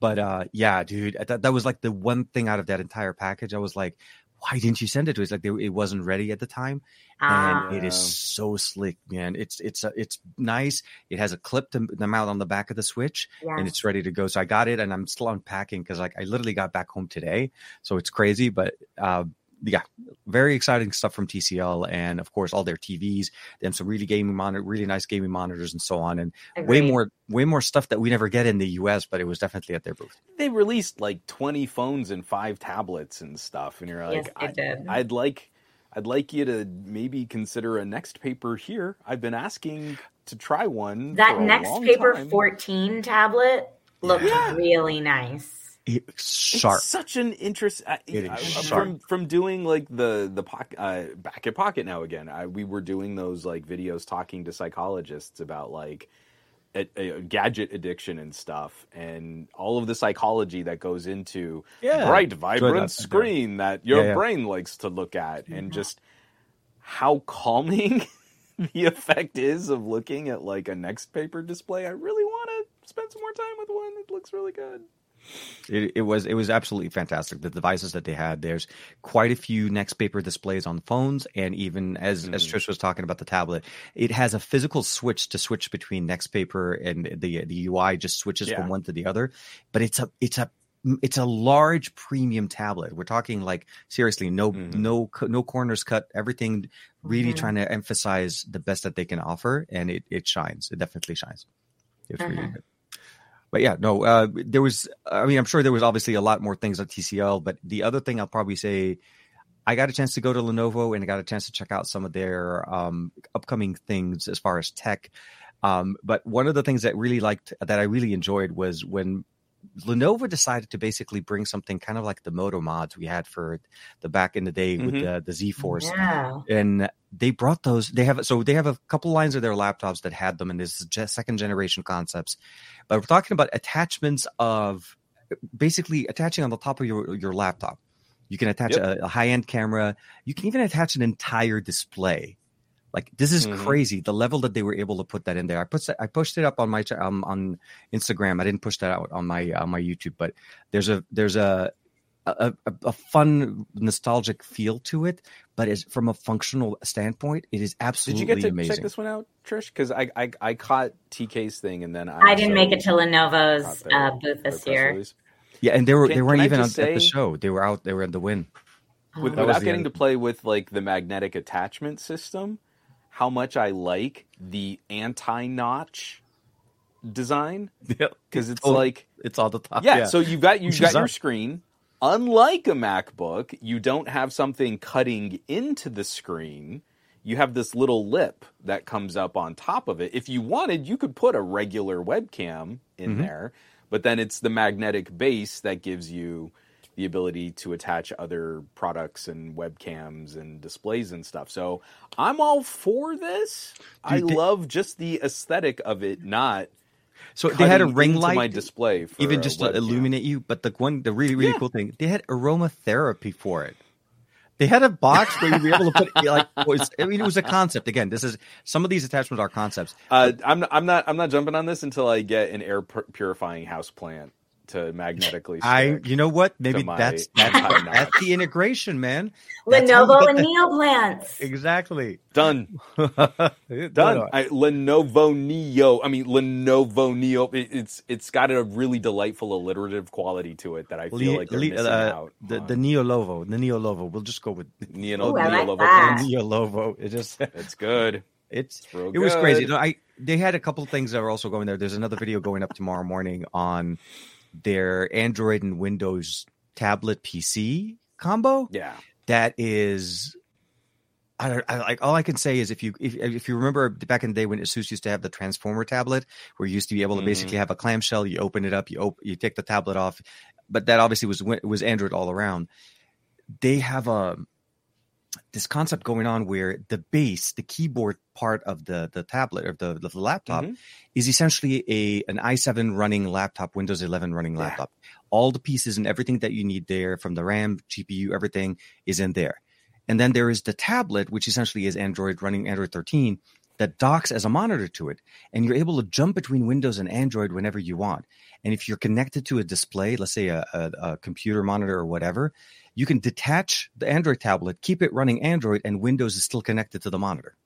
But uh yeah, dude, that, that was like the one thing out of that entire package. I was like, why didn't you send it to us? Like they, it wasn't ready at the time, Ah, and it is so slick, man. It's it's uh, it's nice. It has a clip to the mount on the back of the switch, and it's ready to go. So I got it, and I'm still unpacking because like I literally got back home today, so it's crazy. But uh, yeah, very exciting stuff from TCL, and of course all their TVs. They have some really gaming monitor, really nice gaming monitors, and so on, and way more way more stuff that we never get in the US, but it was definitely at their booth. they released like 20 phones and five tablets and stuff and you're like Yes, they I, did. i'd like i'd like you to maybe consider a NXTPAPER here i've been asking to try one. That for a next long paper time. 14 tablet looked Yeah. really nice. It's It's such an interest I, It is I- sharp. from from doing like the the pocket uh, back at Pocketnow again. I, we were doing those like videos talking to psychologists about like a, a gadget addiction and stuff, and all of the psychology that goes into Yeah. bright, vibrant that. screen that your Yeah, yeah. brain likes to look at, and just how calming the effect is of looking at like a NXTPAPER display. I really want to spend some more time with one. It looks really good. It, it was it was absolutely fantastic. The devices that they had. There's quite a few NXTPAPER displays on phones, and even as as Mhm. Trish was talking about the tablet, it has a physical switch to switch between NXTPAPER and the the UI just switches Yeah. from one to the other. But it's a it's a it's a large premium tablet. We're talking like seriously, no Mhm. no no corners cut. Everything really Mhm. trying to emphasize the best that they can offer, and it it shines. It definitely shines. It's really Mhm. good. But yeah, no, uh, there was. I mean, I'm sure there was obviously a lot more things at TCL. But the other thing I'll probably say, I got a chance to go to Lenovo and I got a chance to check out some of their um, upcoming things as far as tech. Um, but one of the things that really liked that I really enjoyed was when Lenovo decided to basically bring something kind of like the Moto mods we had for the back in the day with Mhm. the the Z Force Yeah. and they brought those they have so they have a couple lines of their laptops that had them and this is just second generation concepts but we're talking about attachments of basically attaching on the top of your your laptop you can attach Yep. a, a high-end camera you can even attach an entire display like this is Mhm. crazy the level that they were able to put that in there i put i pushed it up on my um, on instagram i didn't push that out on my on my youtube but there's a there's a a, a, a fun nostalgic feel to it but as from a functional standpoint it is absolutely amazing. Did absolutely you get to amazing check this one out, Trish? Because I, I I caught TK's thing and then I, I didn't make it to Lenovo's their- uh, booth this year. release. yeah and they were Can- they weren't even on, just at the show they were out they were in the win With, Oh. That without getting end. to play with like the magnetic attachment system, how much I like the anti-notch design because it's Oh, like it's all the top yeah, so you've got you've got your screen. Unlike a MacBook, you don't have something cutting into the screen. You have this little lip that comes up on top of it. If you wanted, you could put a regular webcam in Mhm. there, but then it's the magnetic base that gives you the ability to attach other products and webcams and displays and stuff. So I'm all for this. I they- love just the aesthetic of it, not so they had a ring light my display, for even just to webcam. illuminate you but the one the really really Yeah. cool thing they had aromatherapy for it they had a box where you'd be able to put like it was, I mean it was a concept again this is some of these attachments are concepts Uh, I'm I'm not I'm not jumping on this until I get an air purifying house plant to magnetically. I, you know what? Maybe that's that's, that's the integration, man. That's Lenovo get and Neoplants. Exactly. done done. I, Lenovo Neo. I mean Lenovo Neo. It, it's it's got a really delightful alliterative quality to it that I feel Le- like they're le- missing uh, out. the on. the Neo Lovo, the Neo Lovo. We'll just go with Neo, Ooh, I like Neo Lovo That. Neo Lovo. It just It's good. it's It's real it was crazy. good. No, I they had a couple things that were also going there. There's another video going up tomorrow morning on their Android and Windows tablet PC combo. Yeah. That is. I don't I, like all I can say is if you if, if you remember back in the day when Asus used to have the transformer tablet where you used to be able to Mhm. basically have a clamshell you open it up you op- you take the tablet off but that obviously was was Android all around they have a this concept going on where the base the keyboard part of the the tablet or the the laptop Mhm. is essentially a an i7 running laptop Windows 11 running Yeah. laptop all the pieces and everything that you need there from the RAM GPU everything is in there and then there is the tablet, which essentially is Android running Android 13, that docks as a monitor to it. And you're able to jump between Windows and Android whenever you want. And if you're connected to a display, let's say a, a, a computer monitor or whatever, you can detach the Android tablet, keep it running Android, and Windows is still connected to the monitor.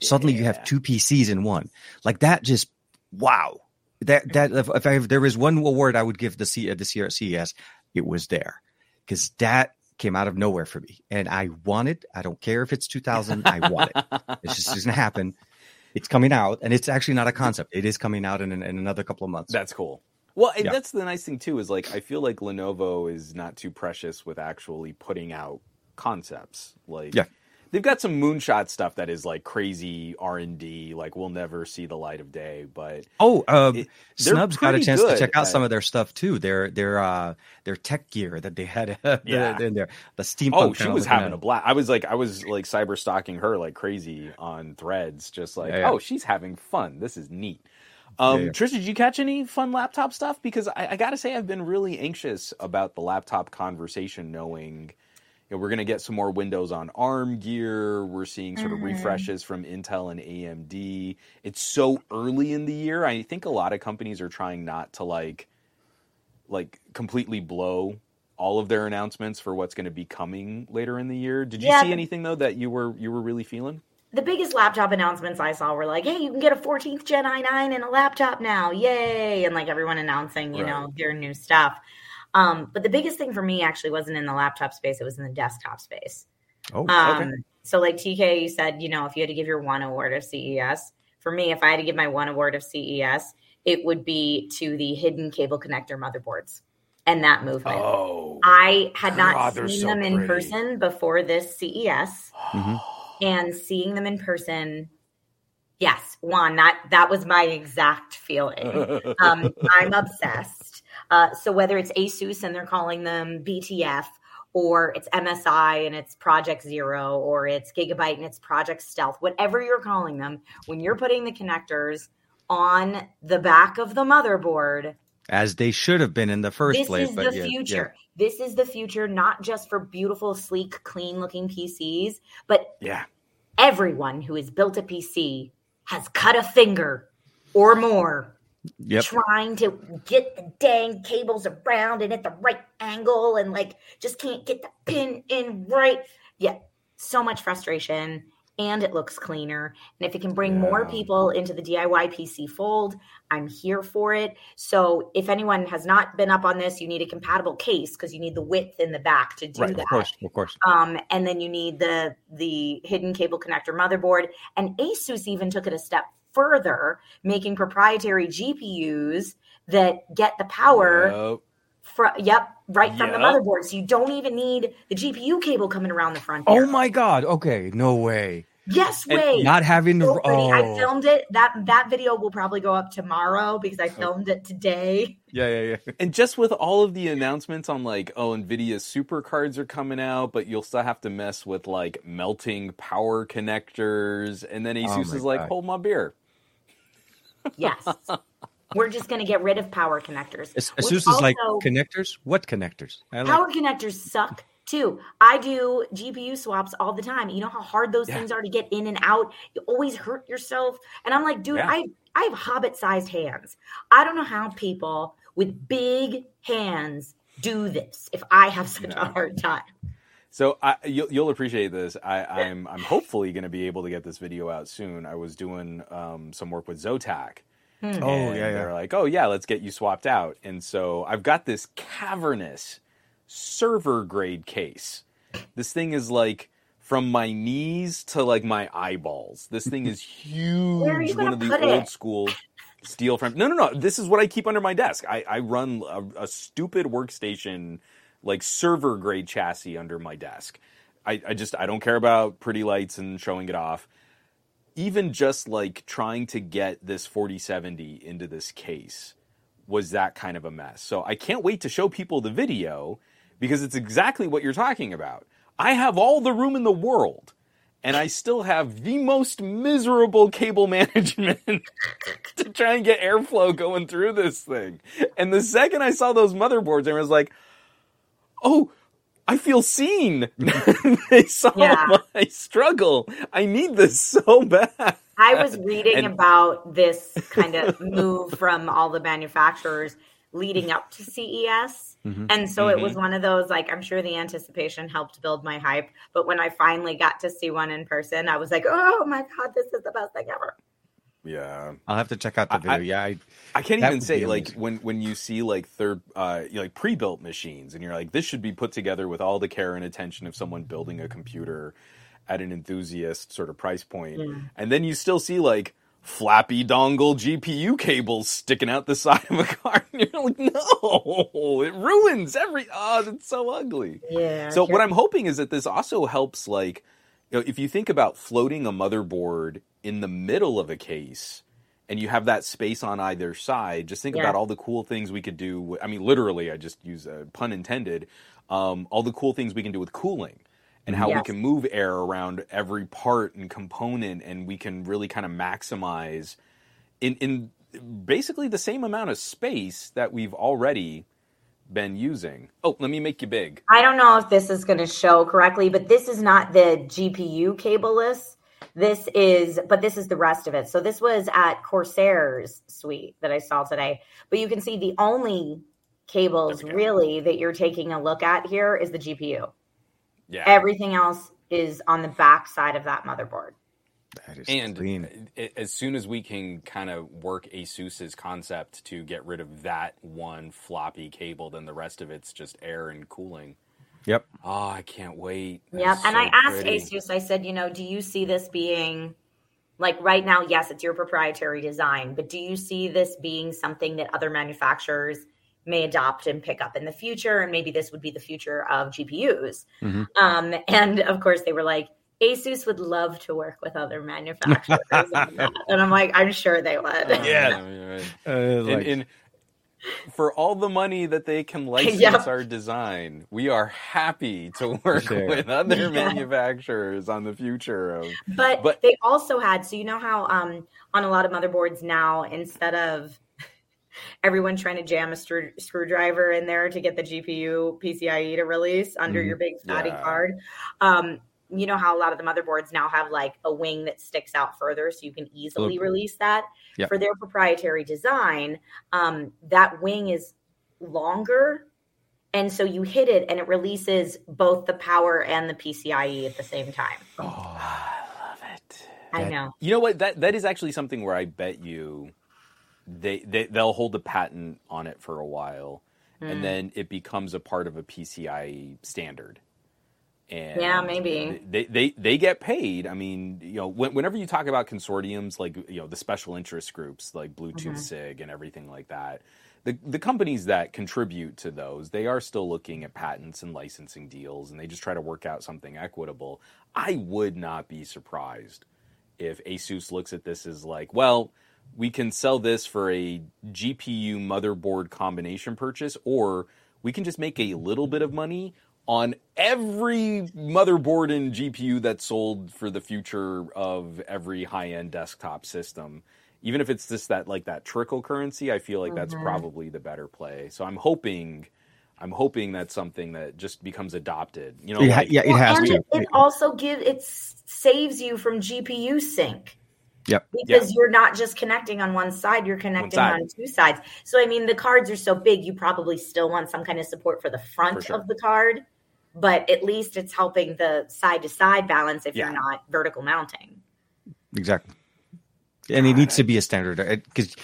Suddenly you have two PCs in one. Like that just, wow. That, that, if, if, I, if there is one award I would give the, C, uh, this year at CES, it was there. Because that came out of nowhere for me. And I want it. I don't care if it's 2000. I want it. It's just going to happen. It's coming out, and it's actually not a concept. It is coming out in, in another couple of months. That's cool. Well, and Yeah. that's the nice thing too is like I feel like Lenovo is not too precious with actually putting out concepts. Like Yeah. they've got some moonshot stuff that is like crazy R and D, like we'll never see the light of day. But Oh, uh, It- Snubs got a chance to check out at- some of their stuff too. Their their uh their tech gear that they had Yeah. in there. The steampunk. oh, she was having a blast. I was like, I was like cyber stalking her like crazy on Threads, just like, yeah. oh, she's having fun. This is neat. Um, Yeah, yeah. Trisha, did you catch any fun laptop stuff? Because I, I got to say, I've been really anxious about the laptop conversation, knowing you know, we're going to get some more Windows on ARM gear. We're seeing sort of Mhm. refreshes from Intel and AMD. It's so early in the year. I think a lot of companies are trying not to like, like completely blow all of their announcements for what's going to be coming later in the year. Did you Yeah. see anything though that you were you were really feeling? The biggest laptop announcements I saw were like, "Hey, you can get a 14th Gen i9 and a laptop now, yay!" And like everyone announcing, you know, their new stuff. Um, but the biggest thing for me actually wasn't in the laptop space; it was in the desktop space. Oh, Um, So, like TK, you said, you know, if you had to give your one award of CES, for me, if I had to give my one award of CES, it would be to the hidden cable connector motherboards and that movement. Oh, I had not God, seen so them in pretty. person before this CES Mhm. And seeing them in person yes juan that that was my exact feeling. Um, i'm obsessed. Uh, so whether it's asus and they're calling them btf or it's msi and it's project zero or it's gigabyte and it's project stealth whatever you're calling them when you're putting the connectors on the back of the motherboard as they should have been in the first this place. This is but the yeah, future this is the future not just for beautiful sleek clean looking pcs but yeah. everyone who has built a PC has cut a finger or more Yeah. Yep. trying to get the dang cables around and at the right angle and like just can't get the pin in right. Yeah, so much frustration and it looks cleaner. And if it can bring more people into the DIY PC fold, I'm here for it. So if anyone has not been up on this, you need a compatible case because you need the width in the back to do Right, that Of course, of course. um, and then you need the the hidden cable connector motherboard. And Asus even took it a step further, making proprietary GPUs that get the power. Yep. Fr- yep, right from the motherboard. So you don't even need the GPU cable coming around the front. Oh my God. Okay. No way. Yes, And way. Not having So to. I Oh. filmed it. That that video will probably go up tomorrow because I oh. filmed it today. Yeah, yeah, yeah. And just with all of the announcements on like, oh, Nvidia super cards are coming out, but you'll still have to mess with like melting power connectors, and then Asus oh my is like, God. hold my beer. Yes. We're just going to get rid of power connectors. Asus is like connectors. What connectors? Like- Power connectors suck too. I do GPU swaps all the time. You know how hard those Yeah. things are to get in and out. You always hurt yourself. And I'm like, dude, Yeah. I I have hobbit sized hands. I don't know how people with big hands do this. If I have such No. a hard time. So I, you'll, you'll appreciate this. I, I'm I'm hopefully going to be able to get this video out soon. I was doing um, some work with Zotac. Hmm. Oh, and yeah, yeah. They're like, oh yeah, let's get you swapped out. And so I've got this cavernous server grade case. This thing is like from my knees to like my eyeballs. This thing is huge. Where are you One gonna of the old it? school steel frame. No, no, no. This is what I keep under my desk. I, I run a, a stupid workstation, like server grade chassis under my desk. I, I just I don't care about pretty lights and showing it off even just like trying to get this 4070 into this case was that kind of a mess. So I can't wait to show people the video because it's exactly what you're talking about. I have all the room in the world and I still have the most miserable cable management to try and get airflow going through this thing. And the second I saw those motherboards, I was like, oh, I feel seen. they saw Yeah. my struggle. I need this so bad. I was reading And- about this kind of move from all the manufacturers leading up to CES. Mhm. And so it Mhm. was one of those like I'm sure the anticipation helped build my hype, but when I finally got to see one in person, I was like, "Oh my god, this is the best thing ever." Yeah. I'll have to check out the I- video. yeah, I, I can't even say like amazing. when when you see like third uh you know, like pre-built machines and you're like this should be put together with all the care and attention of someone building a computer at an enthusiast sort of price point. Yeah. And then you still see like flappy dongle GPU cables sticking out the side of a car and you're like no, it ruins every oh it's so ugly. Yeah. So what I'm hoping is that this also helps like you know, if you think about floating a motherboard in the middle of a case and you have that space on either side, just think Yeah. about all the cool things we could do. I mean, literally, I just use a pun intended. Um, all the cool things we can do with cooling and how we can move air around every part and component, and we can really kind of maximize in in basically the same amount of space that we've already been using. Oh, let me make you big. I don't know if this is going to show correctly, but this is not the GPU cableless. This is, but this is the rest of it. So this was at Corsair's suite that I saw today. But you can see the only cables There really that you're taking a look at here is the GPU. Yeah. Everything else is on the back side of that motherboard. That is and clean. as soon as we can kind of work Asus's concept to get rid of that one floppy cable, then the rest of it's just air and cooling. Yep. Oh, I can't wait. That Yep. And so I asked pretty. Asus, I said, you know, do you see this being like right now? Yes, it's your proprietary design, but do you see this being something that other manufacturers may adopt and pick up in the future? And maybe this would be the future of GPUs. Mhm. Um, and of course, they were like, Asus would love to work with other manufacturers. and I'm like, I'm sure they would. Yeah. Uh, And, like- and for all the money that they can license Yep. our design, we are happy to work Sure. with other Yeah. manufacturers on the future of. But, But- they also had so you know how um on a lot of motherboards now instead of everyone trying to jam a screw, screwdriver in there to get the GPU PCIe to release under Mhm. your big fatty Yeah. card. Um you know how a lot of the motherboards now have like a wing that sticks out further so you can easily Look. release that. Yep. For their proprietary design, um that wing is longer and so you hit it and it releases both the power and the PCIe at the same time. oh, I love it. I That- know. You know what? That that is actually something where I bet you they, they they'll hold the patent on it for a while, Mm. and then it becomes a part of a PCI standard. And Yeah, maybe. they, they they get paid. I mean, you know, whenever you talk about consortiums like you know the special interest groups like Bluetooth Mhm. Sig and everything like that, the the companies that contribute to those, they are still looking at patents and licensing deals, and they just try to work out something equitable. I would not be surprised if Asus looks at this as like, well, we can sell this for a GPU motherboard combination purchase, or we can just make a little bit of money on every motherboard and GPU that's sold for the future of every high end desktop system. Even if it's just that like that trickle currency, I feel like that's Mhm. probably the better play. So I'm hoping I'm hoping that's something that just becomes adopted. You know, It ha- like- yeah, it has and to. It, it also gives it saves you from GPU sync. Yep. Because you're not just connecting on one side, you're connecting side. on two sides. So I mean the cards are so big, you probably still want some kind of support for the front For sure. of the card, but at least it's helping the side to side balance if Yeah. you're not vertical mounting. Exactly. And it needs to be a standard because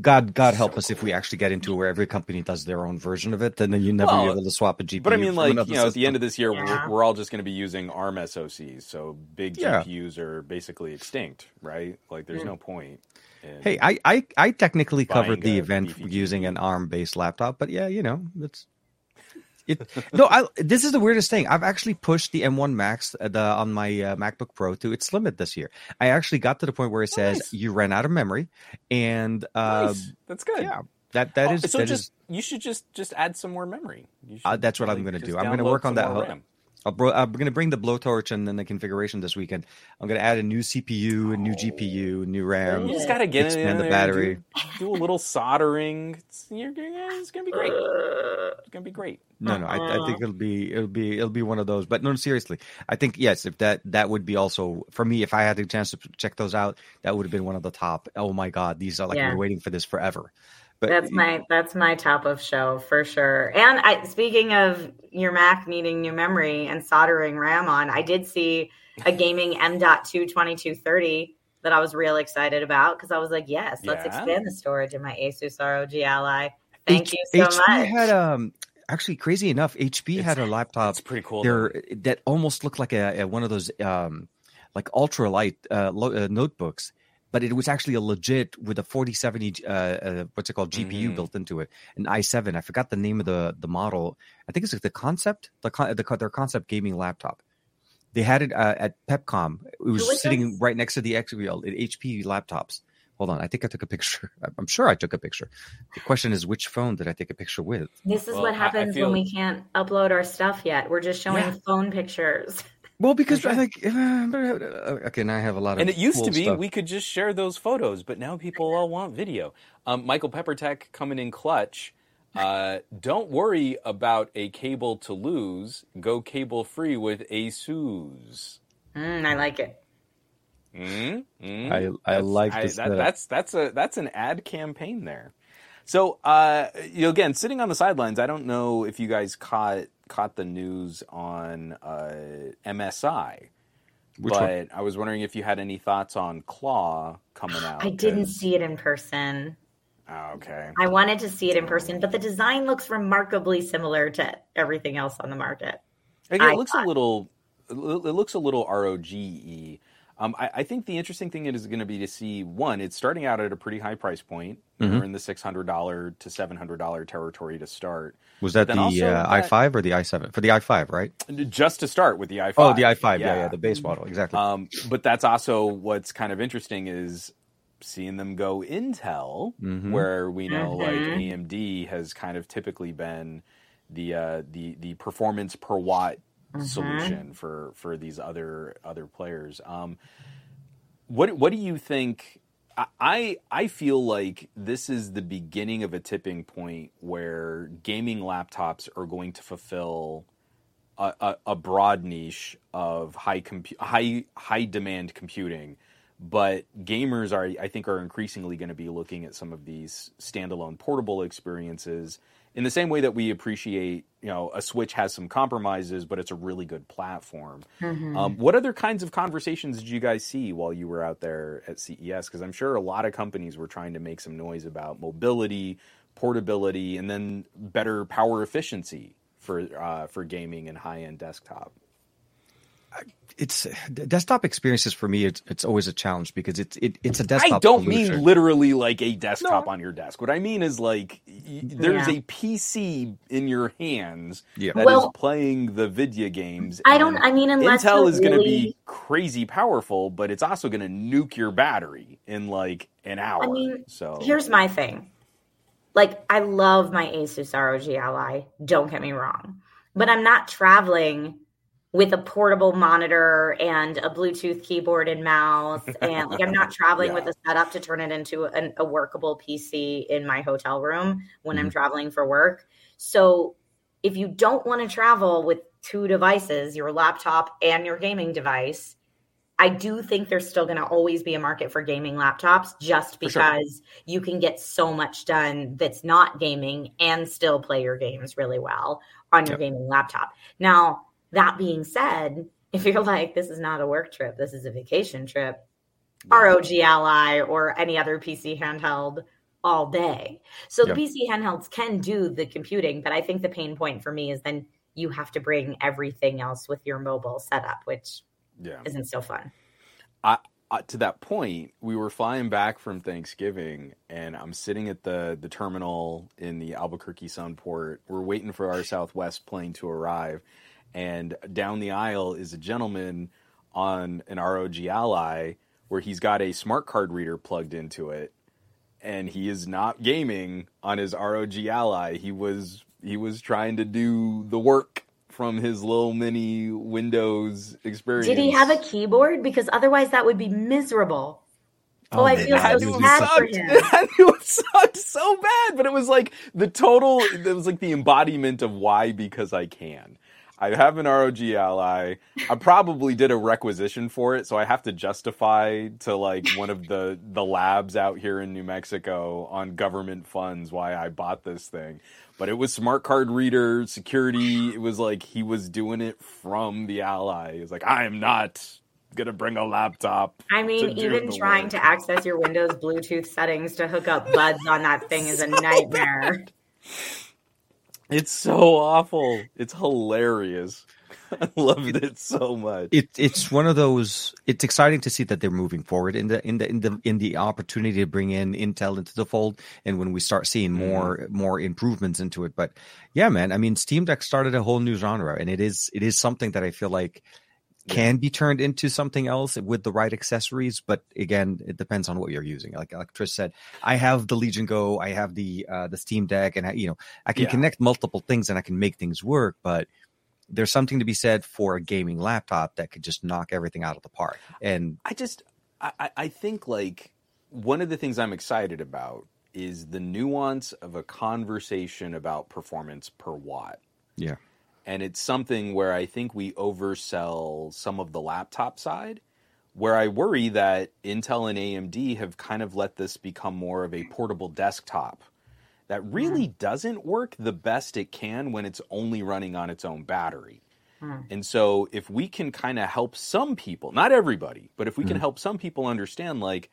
God, God help us if we actually get into where every company does their own version of it, then you never Well, be able to swap a GPU. But I mean, like you know, at the end of this year, Yeah. we're, we're all just going to be using ARM SoCs, so big Yeah. GPUs are basically extinct, right? Like, there's Mm. no point. Hey, I, I, I technically covered the event using an ARM-based laptop, but yeah, you know, it's it. no, I, this is the weirdest thing. I've actually pushed the M1 Max uh, the, on my uh, MacBook Pro to its limit this year. I actually got to the point where it says Nice. you ran out of memory, and uh, Nice. That's good. yeah, that that Oh, is so that just is- you should just just add some more memory. You Uh, that's what I'm gonna do. I'm gonna work on that RAM. I'll bro- I'm going to bring the blowtorch and then the configuration this weekend. I'm going to add a new CPU, a new Oh. GPU, new RAM. You just got to get in Expand the there, battery. Do, do a little soldering. It's, you're, gonna- it's gonna be great. It's gonna be great. No, no, I, I think uh-huh. it'll be it'll be it'll be one of those. But no, seriously, I think yes, if that that would be also for me. If I had the chance to check those out, that would have been one of the top. Oh my god, these are like Yeah. we're waiting for this forever. But That's my that's my top of show for sure. And I speaking of your Mac needing new memory and soldering RAM on, I did see a gaming M.2 2230 that I was real excited about because I was like, yes, let's Yeah? expand the storage in my Asus ROG Ally. Thank H- you so HP much. had um actually crazy enough. HP had a laptop It's pretty cool. there that almost looked like a, a one of those um like ultralight uh, lo- uh, notebooks but it was actually a legit with a 4070 uh, uh what's it called gpu Mhm. built into it an i7 i forgot the name of the the model i think it's like the concept the, con- the their concept gaming laptop They had it uh, at PepCom. It was, was sitting this? right next to the Xreal at HP laptops. Hold on, I think I took a picture. I'm sure I took a picture. The question is, which phone did I take a picture with? This is Well, what I- I happens feel- when we can't upload our stuff yet. We're just showing Yeah. phone pictures. Well, because That's I think uh, okay, now I have a lot of And it used cool to be stuff. we could just share those photos, but now people all want video. Um, Michael Peppertech coming in clutch. Uh, don't worry about a cable to lose. Go cable free with ASUS. Mm, I like it. Mm, mm. I I That's- like I- this. that, that's that's a that's an ad campaign there. So uh, you know, again, sitting on the sidelines, I don't know if you guys caught caught the news on uh, MSI, which but one? I was wondering if you had any thoughts on Claw coming out. I didn't 'cause- see it in person. Oh, okay. I wanted to see it in person, but the design looks remarkably similar to everything else on the market. Again, I it looks a little. It looks a little ROGE. Um, I, I think the interesting thing is going to be to see one. It's starting out at a pretty high price point. Mhm. We're in the six hundred dollar to seven hundred dollar territory to start. Was that the uh, that- i5 or the i7? For the i5, right? Just to start with the i5. Oh, the i5. Yeah, yeah, the base model. Exactly. Um, but that's also what's kind of interesting is seeing them go Intel, Mhm. where we know like Mhm. AMD has kind of typically been the uh, the the performance per watt Mhm. solution for for these other other players. Um, what what do you think? I- I I feel like this is the beginning of a tipping point where gaming laptops are going to fulfill a, a, a broad niche of high compu- high high demand computing, but gamers are I think are increasingly going to be looking at some of these standalone portable experiences in the same way that we appreciate you know a Switch has some compromises, but it's a really good platform. Mhm. Um, what other kinds of conversations did you guys see while you were out there at CES? Because I'm sure a lot of companies were trying to make some noise about mobility, portability, and then better power efficiency for uh, for gaming and high end desktop. It's desktop experiences for me. It's it's always a challenge because it's it, it's a desktop. I don't solution. mean literally like a desktop No. on your desk. What I mean is like y- there's Yeah. a PC in your hands Yeah. that is Well- playing the video games. I don't. and I mean, unless Intel you're is going to really- be crazy powerful, but it's also going to nuke your battery in like an hour. I mean, so Here's my thing. Like, I love my Asus ROG Ally. Don't get me wrong, but I'm not traveling with a portable monitor and a Bluetooth keyboard and mouse, and like I'm not traveling Yeah. with a setup to turn it into an, a workable PC in my hotel room when I'm mm-hmm. traveling for work. So, if you don't want to travel with two devices, your laptop and your gaming device, I do think there's still going to always be a market for gaming laptops just For sure. because you can get so much done that's not gaming and still play your games really well on your Yep. gaming laptop. Now, that being said, if you're like, this is not a work trip, this is a vacation trip, ROG Ally or any other PC handheld all day. So Yep. the PC handhelds can do the computing, but I think the pain point for me is then you have to bring everything else with your mobile setup, which yeah. isn't so fun. uh, to that point, we were flying back from Thanksgiving, and I'm sitting at the the terminal in the Albuquerque Sunport. We're waiting for our Southwest plane to arrive, and down the aisle is a gentleman on an ROG Ally where he's got a smart card reader plugged into it, and he is not gaming on his ROG Ally. He was he was trying to do the work from his little mini Windows experience. Did he have a keyboard? Because otherwise, that would be miserable. Oh, I feel so would be sad for him. it knew sucked so bad, but it was like the total. It was like the embodiment of why because I can. I have an ROG Ally. I probably did a requisition for it, so I have to justify to like one of the the labs out here in New Mexico on government funds why I bought this thing. But it was smart card reader security. It was like he was doing it from the Ally. He was like, I am not gonna bring a laptop. I mean, even trying work. to access your Windows Bluetooth settings to hook up buds on that thing is a nightmare. It's so awful. It's hilarious. I loved it so much. it it's one of those it's exciting to see that they're moving forward in the in the in the in the opportunity to bring in intel into the fold and when we start seeing mm-hmm. more more improvements into it but yeah man i mean steam deck started a whole new genre and it is it is something that i feel like can be turned into something else with the right accessories. But again, it depends on what you're using. Like like Trish said, I have the Legion Go, I have the uh, the Steam Deck, and I, you know I can Yeah. connect multiple things and I can make things work. But there's something to be said for a gaming laptop that could just knock everything out of the park. And I just I, I- I think like one of the things I'm excited about is the nuance of a conversation about performance per watt. yeah, And it's something where I think we oversell some of the laptop side, where I worry that Intel and AMD have kind of let this become more of a portable desktop. That hmm. really doesn't work the best it can when it's only running on its own battery. Hmm. And so if we can kind of help some people, not everybody, but if we can hmm. help some people understand like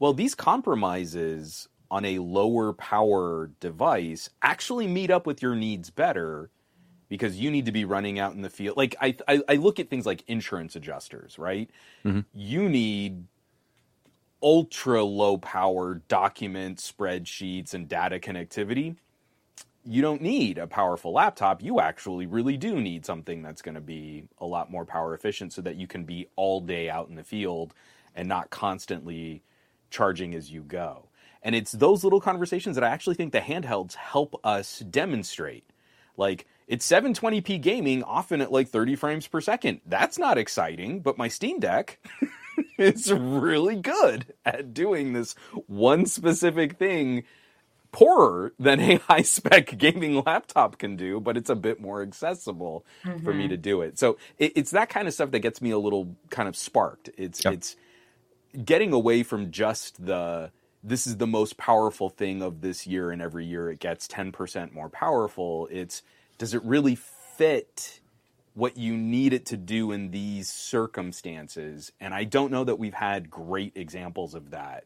well these compromises on a lower power device actually meet up with your needs better because you need to be running out in the field. Like I I, I look at things like insurance adjusters, right? Mm-hmm. You need ultra low power document spreadsheets and data connectivity you don't need a powerful laptop. You actually really do need something that's going to be a lot more power efficient so that you can be all day out in the field and not constantly charging as you go. And it's those little conversations that I actually think the handhelds help us demonstrate. Like, it's 720p gaming, often at like 30 frames per second. That's not exciting, but my Steam Deck is really good at doing this one specific thing poorer than a high spec gaming laptop can do, but it's a bit more accessible for me mm-hmm. to do it. So it, it's that kind of stuff that gets me a little kind of sparked. It's Yep. it's getting away from just the this is the most powerful thing of this year and every year it gets 10% more powerful. It's does it really fit what you need it to do in these circumstances? And I don't know that we've had great examples of that.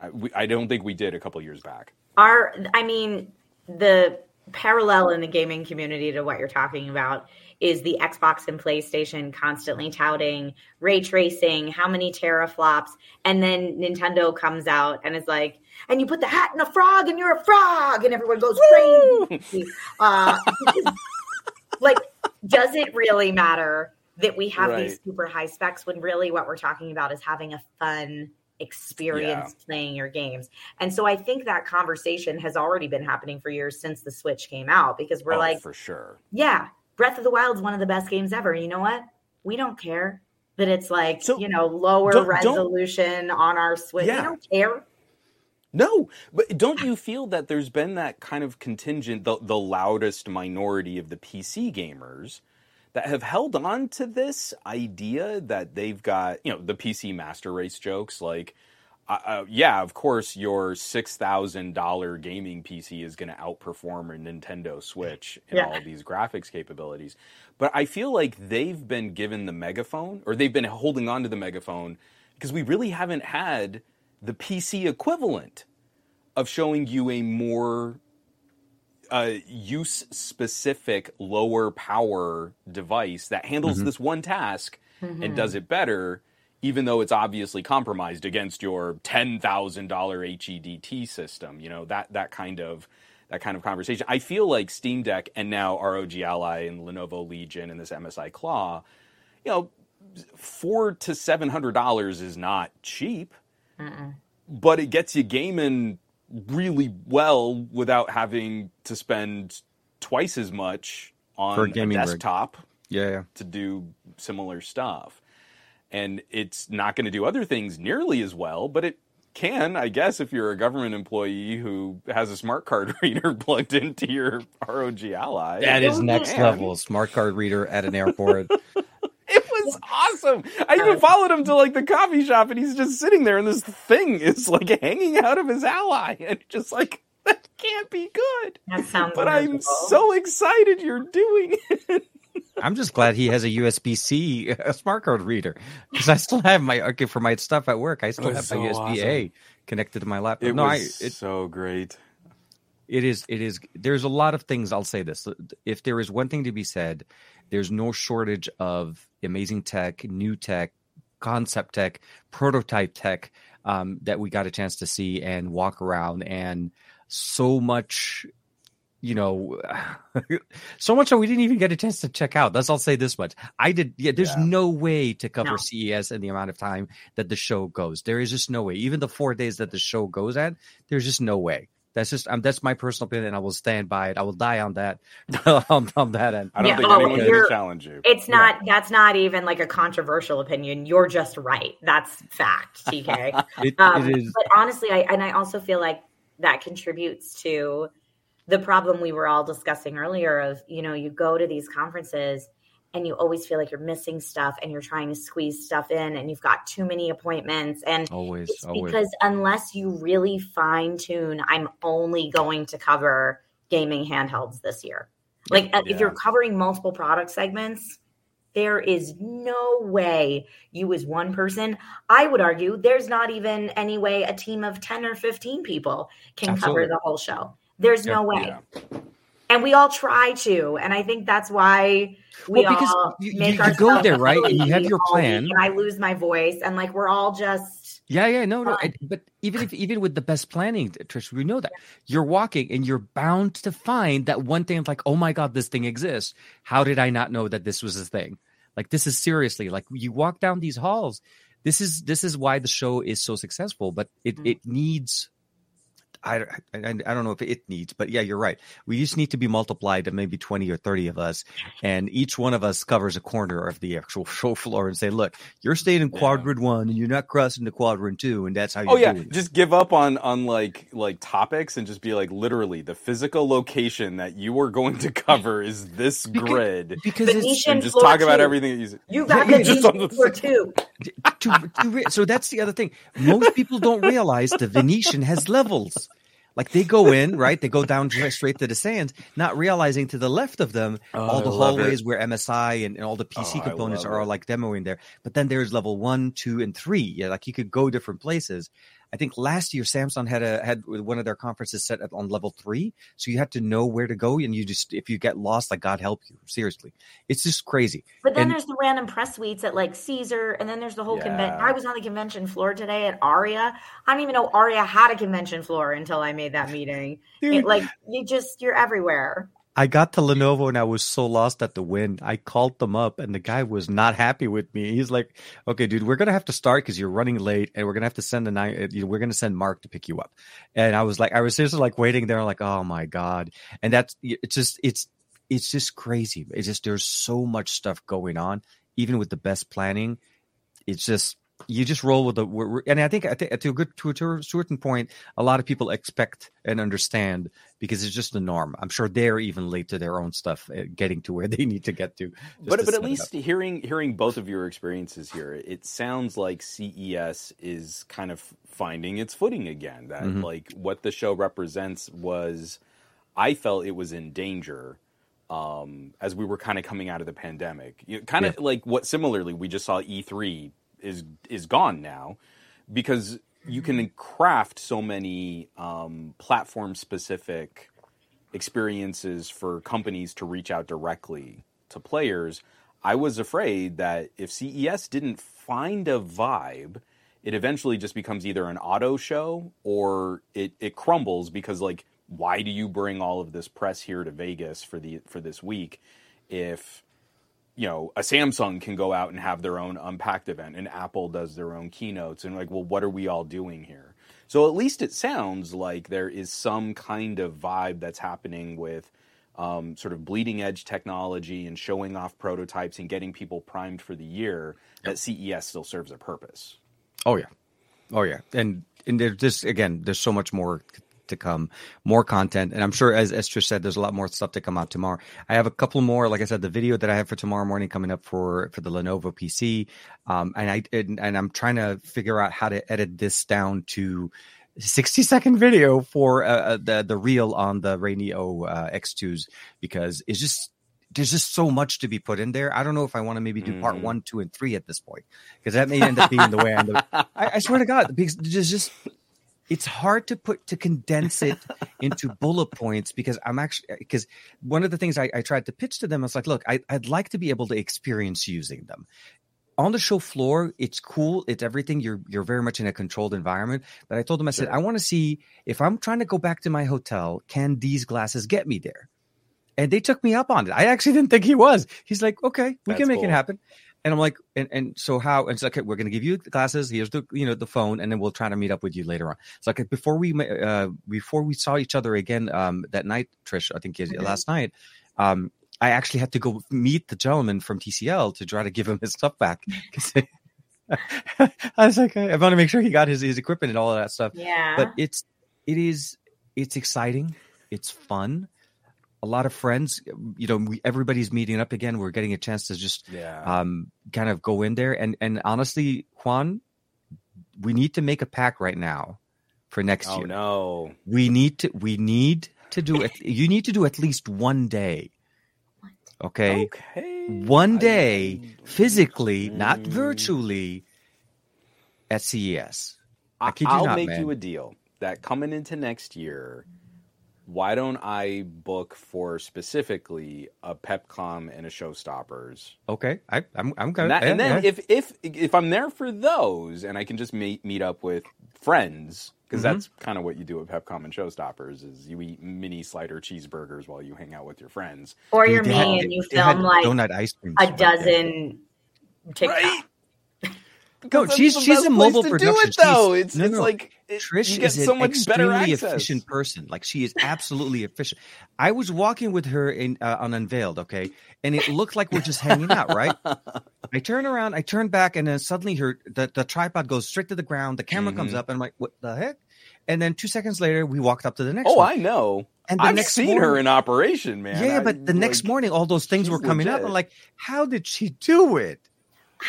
I, we, I don't think we did a couple years back. Our, I mean, the parallel in the gaming community to what you're talking about is the Xbox and PlayStation constantly touting ray tracing, how many teraflops, and then Nintendo comes out and is like, and you put the hat in a frog and you're a frog, and everyone goes crazy. uh, like, does it really matter that we have these super high specs when really what we're talking about is having a fun experience playing your games. And so I think that conversation has already been happening for years since the Switch came out because we're Oh, like, for sure. yeah, Breath of the Wild is one of the best games ever. You know what? We don't care that it's like, So, you know, lower don't- don't- resolution on our Switch. Yeah. We don't care. No, but don't you feel that there's been that kind of contingent, the, the loudest minority of the PC gamers that have held on to this idea that they've got, you know, the PC master race jokes like, uh, uh, yeah, of course, your six thousand dollar gaming PC is going to outperform a Nintendo Switch in Yeah. all these graphics capabilities. But I feel like they've been given the megaphone, or they've been holding on to the megaphone, because we really haven't had the PC equivalent of showing you a more uh, use specific lower power device that handles this one task and does it better even though it's obviously compromised against your $10,000 HEDT system you know that that kind of that kind of conversation I feel like Steam Deck and now ROG Ally and Lenovo Legion and this MSI Claw you know 4 to 700 dollars is not cheap but it gets you gaming really well without having to spend twice as much on For a a gaming rig. desktop yeah, yeah. to do similar stuff. And it's not going to do other things nearly as well, but it can, I guess, if you're a government employee who has a smart card reader plugged into your ROG Ally. That is Oh, next man. level. Smart card reader at an airport. It was awesome. I even followed him to like the coffee shop, and he's just sitting there, and this thing is like hanging out of his ally, and just like that can't be good. That sounds But I'm so excited you're doing it. I'm just glad he has a USB C a smart card reader because I still have my okay for my stuff at work. I still was have my so USB A connected to my laptop. It no, I, it, so great. it is it is there's a lot of things i'll say this if there is one thing to be said there's no shortage of amazing tech new tech concept tech prototype tech um, that we got a chance to see and walk around and so much you know, so much so we didn't even get a chance to check out. That's I'll say this much. I did. Yeah, there's Yeah. no way to cover No. CES in the amount of time that the show goes. There is just no way. Even the four days that the show goes at, there's just no way. That's just um, that's my personal opinion, and I will stand by it. I will die on that on, on that end. I don't Yeah, think oh, anyone can challenge you. It's not. That's not even like a controversial opinion. You're just right. That's fact, TK. It, Um, it is. But honestly, I and I also feel like that contributes to the problem we were all discussing earlier. Of you know, you go to these conferences and you always feel like you're missing stuff, and you're trying to squeeze stuff in, and you've got too many appointments, and Always, always. because unless you really fine tune, I'm only going to cover gaming handhelds this year. Like uh, if you're covering multiple product segments, there is no way you as one person. I would argue there's not even any way a team of 10 or 15 people can Absolutely. cover the whole show. There's no way. Yeah. And we all try to. And I think that's why we Well, because all you- make you- you go there, right, and you have your plan. And I lose my voice. And like we're all just Yeah, yeah, no, no. Fine. But even if even with the best planning, Trish, we know that you're walking and you're bound to find that one thing. Like, oh my god, this thing exists. How did I not know that this was a thing? Like, this is seriously like you walk down these halls. This is this is why the show is so successful. But it Mhm. it needs. I, I I don't know if it needs, but yeah, you're right. We just need to be multiplied to maybe twenty or thirty of us, and each one of us covers a corner of the actual show floor and say, "Look, you're staying in Yeah. quadrant one, and you're not crossing to quadrant two, and that's how you Oh yeah, do just give up on on like like topics and just be like literally the physical location that you are going to cover is this Because- grid. because it's Venetian And just floor talk about everything that you You got Yeah, the just Venetian on the- floor too. to, to re- so that's the other thing. Most people don't realize the Venetian has levels. Like they go in, right? They go down straight to the sands, not realizing to the left of them Oh, all the love it. hallways where MSI and, and all the PC Oh, components are like demoing there. But then there's level one, two, and three. Yeah, like you could go different places. I think last year Samsung had a had one of their conferences set up on level three, so you had to know where to go, and you just if you get lost, like God help you. Seriously, it's just crazy. But then And- there's the random press suites at like Caesar, and then there's the whole convention. I was on the convention floor today at Aria. I don't even know Aria had a convention floor until I made that meeting. It, like you just you're everywhere. I got to Lenovo and I was so lost at the wind. I called them up and the guy was not happy with me. He's like, "Okay, dude, we're gonna have to start because you're running late, and we're gonna have to send a night. uh, you know, We're gonna send Mark to pick you up." And I was like, I was just like waiting there, like, "Oh my god!" And that's it's just it's it's just crazy. It's just there's so much stuff going on, even with the best planning. It's just you just roll with the and I think I think to a good to a, certain point, a lot of people expect and understand because it's just the norm. I'm sure they're even late to their own stuff, getting to where they need to get to. but to but at least hearing hearing both of your experiences here, it sounds like CES is kind of finding its footing again. That Mhm. like what the show represents was, I felt it was in danger. Um, as we were kind of coming out of the pandemic, you kind of like what similarly we just saw E3 is is gone now because you can craft so many um, platform specific experiences for companies to reach out directly to players. I was afraid that if CES didn't find a vibe, it eventually just becomes either an auto show or it, it crumbles because like why do you bring all of this press here to Vegas for the for this week if you know a Samsung can go out and have their own unpacked event and Apple does their own keynotes and like well what are we all doing here? So at least it sounds like there is some kind of vibe that's happening with um, sort of bleeding edge technology and showing off prototypes and getting people primed for the year that CES still serves a purpose. Oh yeah, oh yeah, and and there's just again, there's so much more to come, more content, and I'm sure as as Trish said, there's a lot more stuff to come out tomorrow. I have a couple more, like I said, the video that I have for tomorrow morning coming up for for the Lenovo PC, um, and I and, and I'm trying to figure out how to edit this down to. 60 second video for uh, uh, the the reel on the RayNeo uh, X2s because it's just there's just so much to be put in there. I don't know if I want to maybe do part Mhm. one, two, and three at this point because that may end up being the way I'm. I, I swear to God, because there's just it's hard to put to condense it into bullet points because I'm actually because one of the things I, I tried to pitch to them is like, look, I, I'd like to be able to experience using them. on the show floor, it's cool. It's everything. You're you're very much in a controlled environment. But I told them, I said, I want to see if I'm trying to go back to my hotel, can these glasses get me there? And they took me up on it. I actually didn't think he was. He's like, okay, we That's can make cool. it happen. And I'm like, and, and so how? And it's like, okay, we're going to give you the glasses. Here's the you know the phone, and then we'll try to meet up with you later on. It's like before we uh, before we saw each other again um, that night, Trish. I think Mhm. last night. Um, I actually had to go meet the gentleman from TCL to try to give him his stuff back. I was like, I want to make sure he got his, his equipment and all of that stuff. Yeah. But it's it is it's exciting. It's fun. A lot of friends, you know, we, everybody's meeting up again. We're getting a chance to just Yeah. um, kind of go in there and and honestly, Juan, we need to make a pack right now for next oh year. no. We need to we need to do it. You need to do at least one day. Okay, Okay. one I- day physically, not Mm. virtually, at CES. I I kid you will not, make man. you a deal that coming into next year, why don't I book for specifically a Pepcom and a Showstoppers? Okay, I, I'm I'm gonna. And, that- and then yeah. if if if I'm there for those, and I can just meet meet up with friends, because Mhm. that's kind of what you do at Pepcom and Showstoppers is you eat mini slider cheeseburgers while you hang out with your friends. or Dude, you're they me had- and you they had film like donut ice cream. a dozen TikToks. Right? No, she's the she's a mobile to production. Do it though. She's- it's no, it's no. like it, Trish is so an much extremely efficient person. Like she is absolutely efficient. I was walking with her in uh, on Unveiled, okay, and it looked like we're just hanging out, right? I turn around, I turn back, and then suddenly her the, the tripod goes straight to the ground. The camera comes Mhm. up, and I'm like, "What the heck?" And then two seconds later, we walked up to the next. Oh, one. I know. and the I've next seen her in operation, man. Yeah, I, but the next morning, all those things were coming up. legit. I'm like, how did she do it?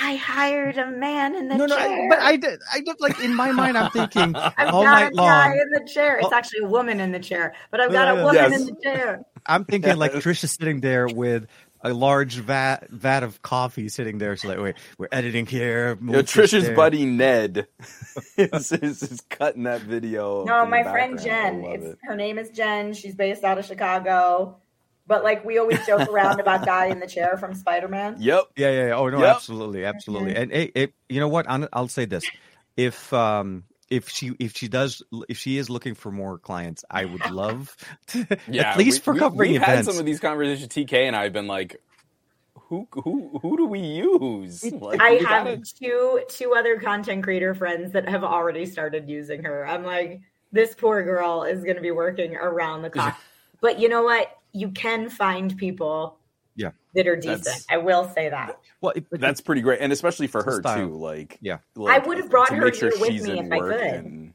I hired a man in the no, no, I, but I did. I did like in my mind, I'm thinking I've all got night a guy in the chair. It's Oh. actually a woman in the chair, but I've got a woman Yes. in the chair. I'm thinking like Yes. Trish is sitting there with a large vat vat of coffee sitting there. She's like, wait, we're editing here. You know, move this Trish's there. buddy Ned is, is, is cutting that video. No, my friend Jen. It's it. her name is Jen. She's based out of Chicago. But like we always joke around about guy in the chair from Spider Man. Yep. Yeah, yeah, yeah. Oh no, Yep. absolutely, absolutely. Mhm. And it, it, you know what? I'll, I'll say this: if um if she if she does if she is looking for more clients, I would love to, Yeah. at least we- for we- covering we've had some of these conversations. TK and I have been like, who who who do we use? Like, I we have gotta- two two other content creator friends that have already started using her. I'm like, this poor girl is going to be working around the clock. but you know what? You can find people, Yeah. that are decent. That's- I will say that. well, it, That's pretty great, and especially for her style. too. Like, Yeah. like, I would have brought to her make sure here with she's me in if I work could. and-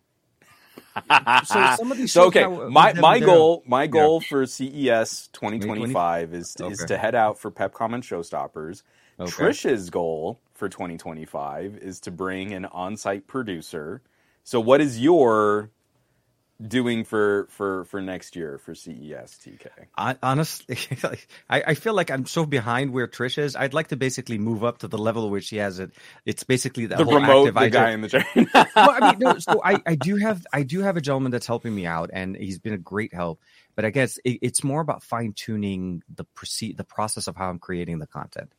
so some of these So okay, now, my with them, my goal my goal for E CES 2025 is is Okay. to head out for Pepcom and Showstoppers. Okay. Trish's goal for 2025 is to bring an on-site producer. So what is your doing for for for next year for CES TK? I, honestly, I, I feel like I'm so behind where Trish is. I'd like to basically move up to the level where she has it. It's basically that The whole remote, active the IJ guy in the chair. well, I mean, no, so I, I do have I do have a gentleman that's helping me out, and he's been a great help. But I guess it, it's more about fine tuning the proceed the process of how I'm creating the content.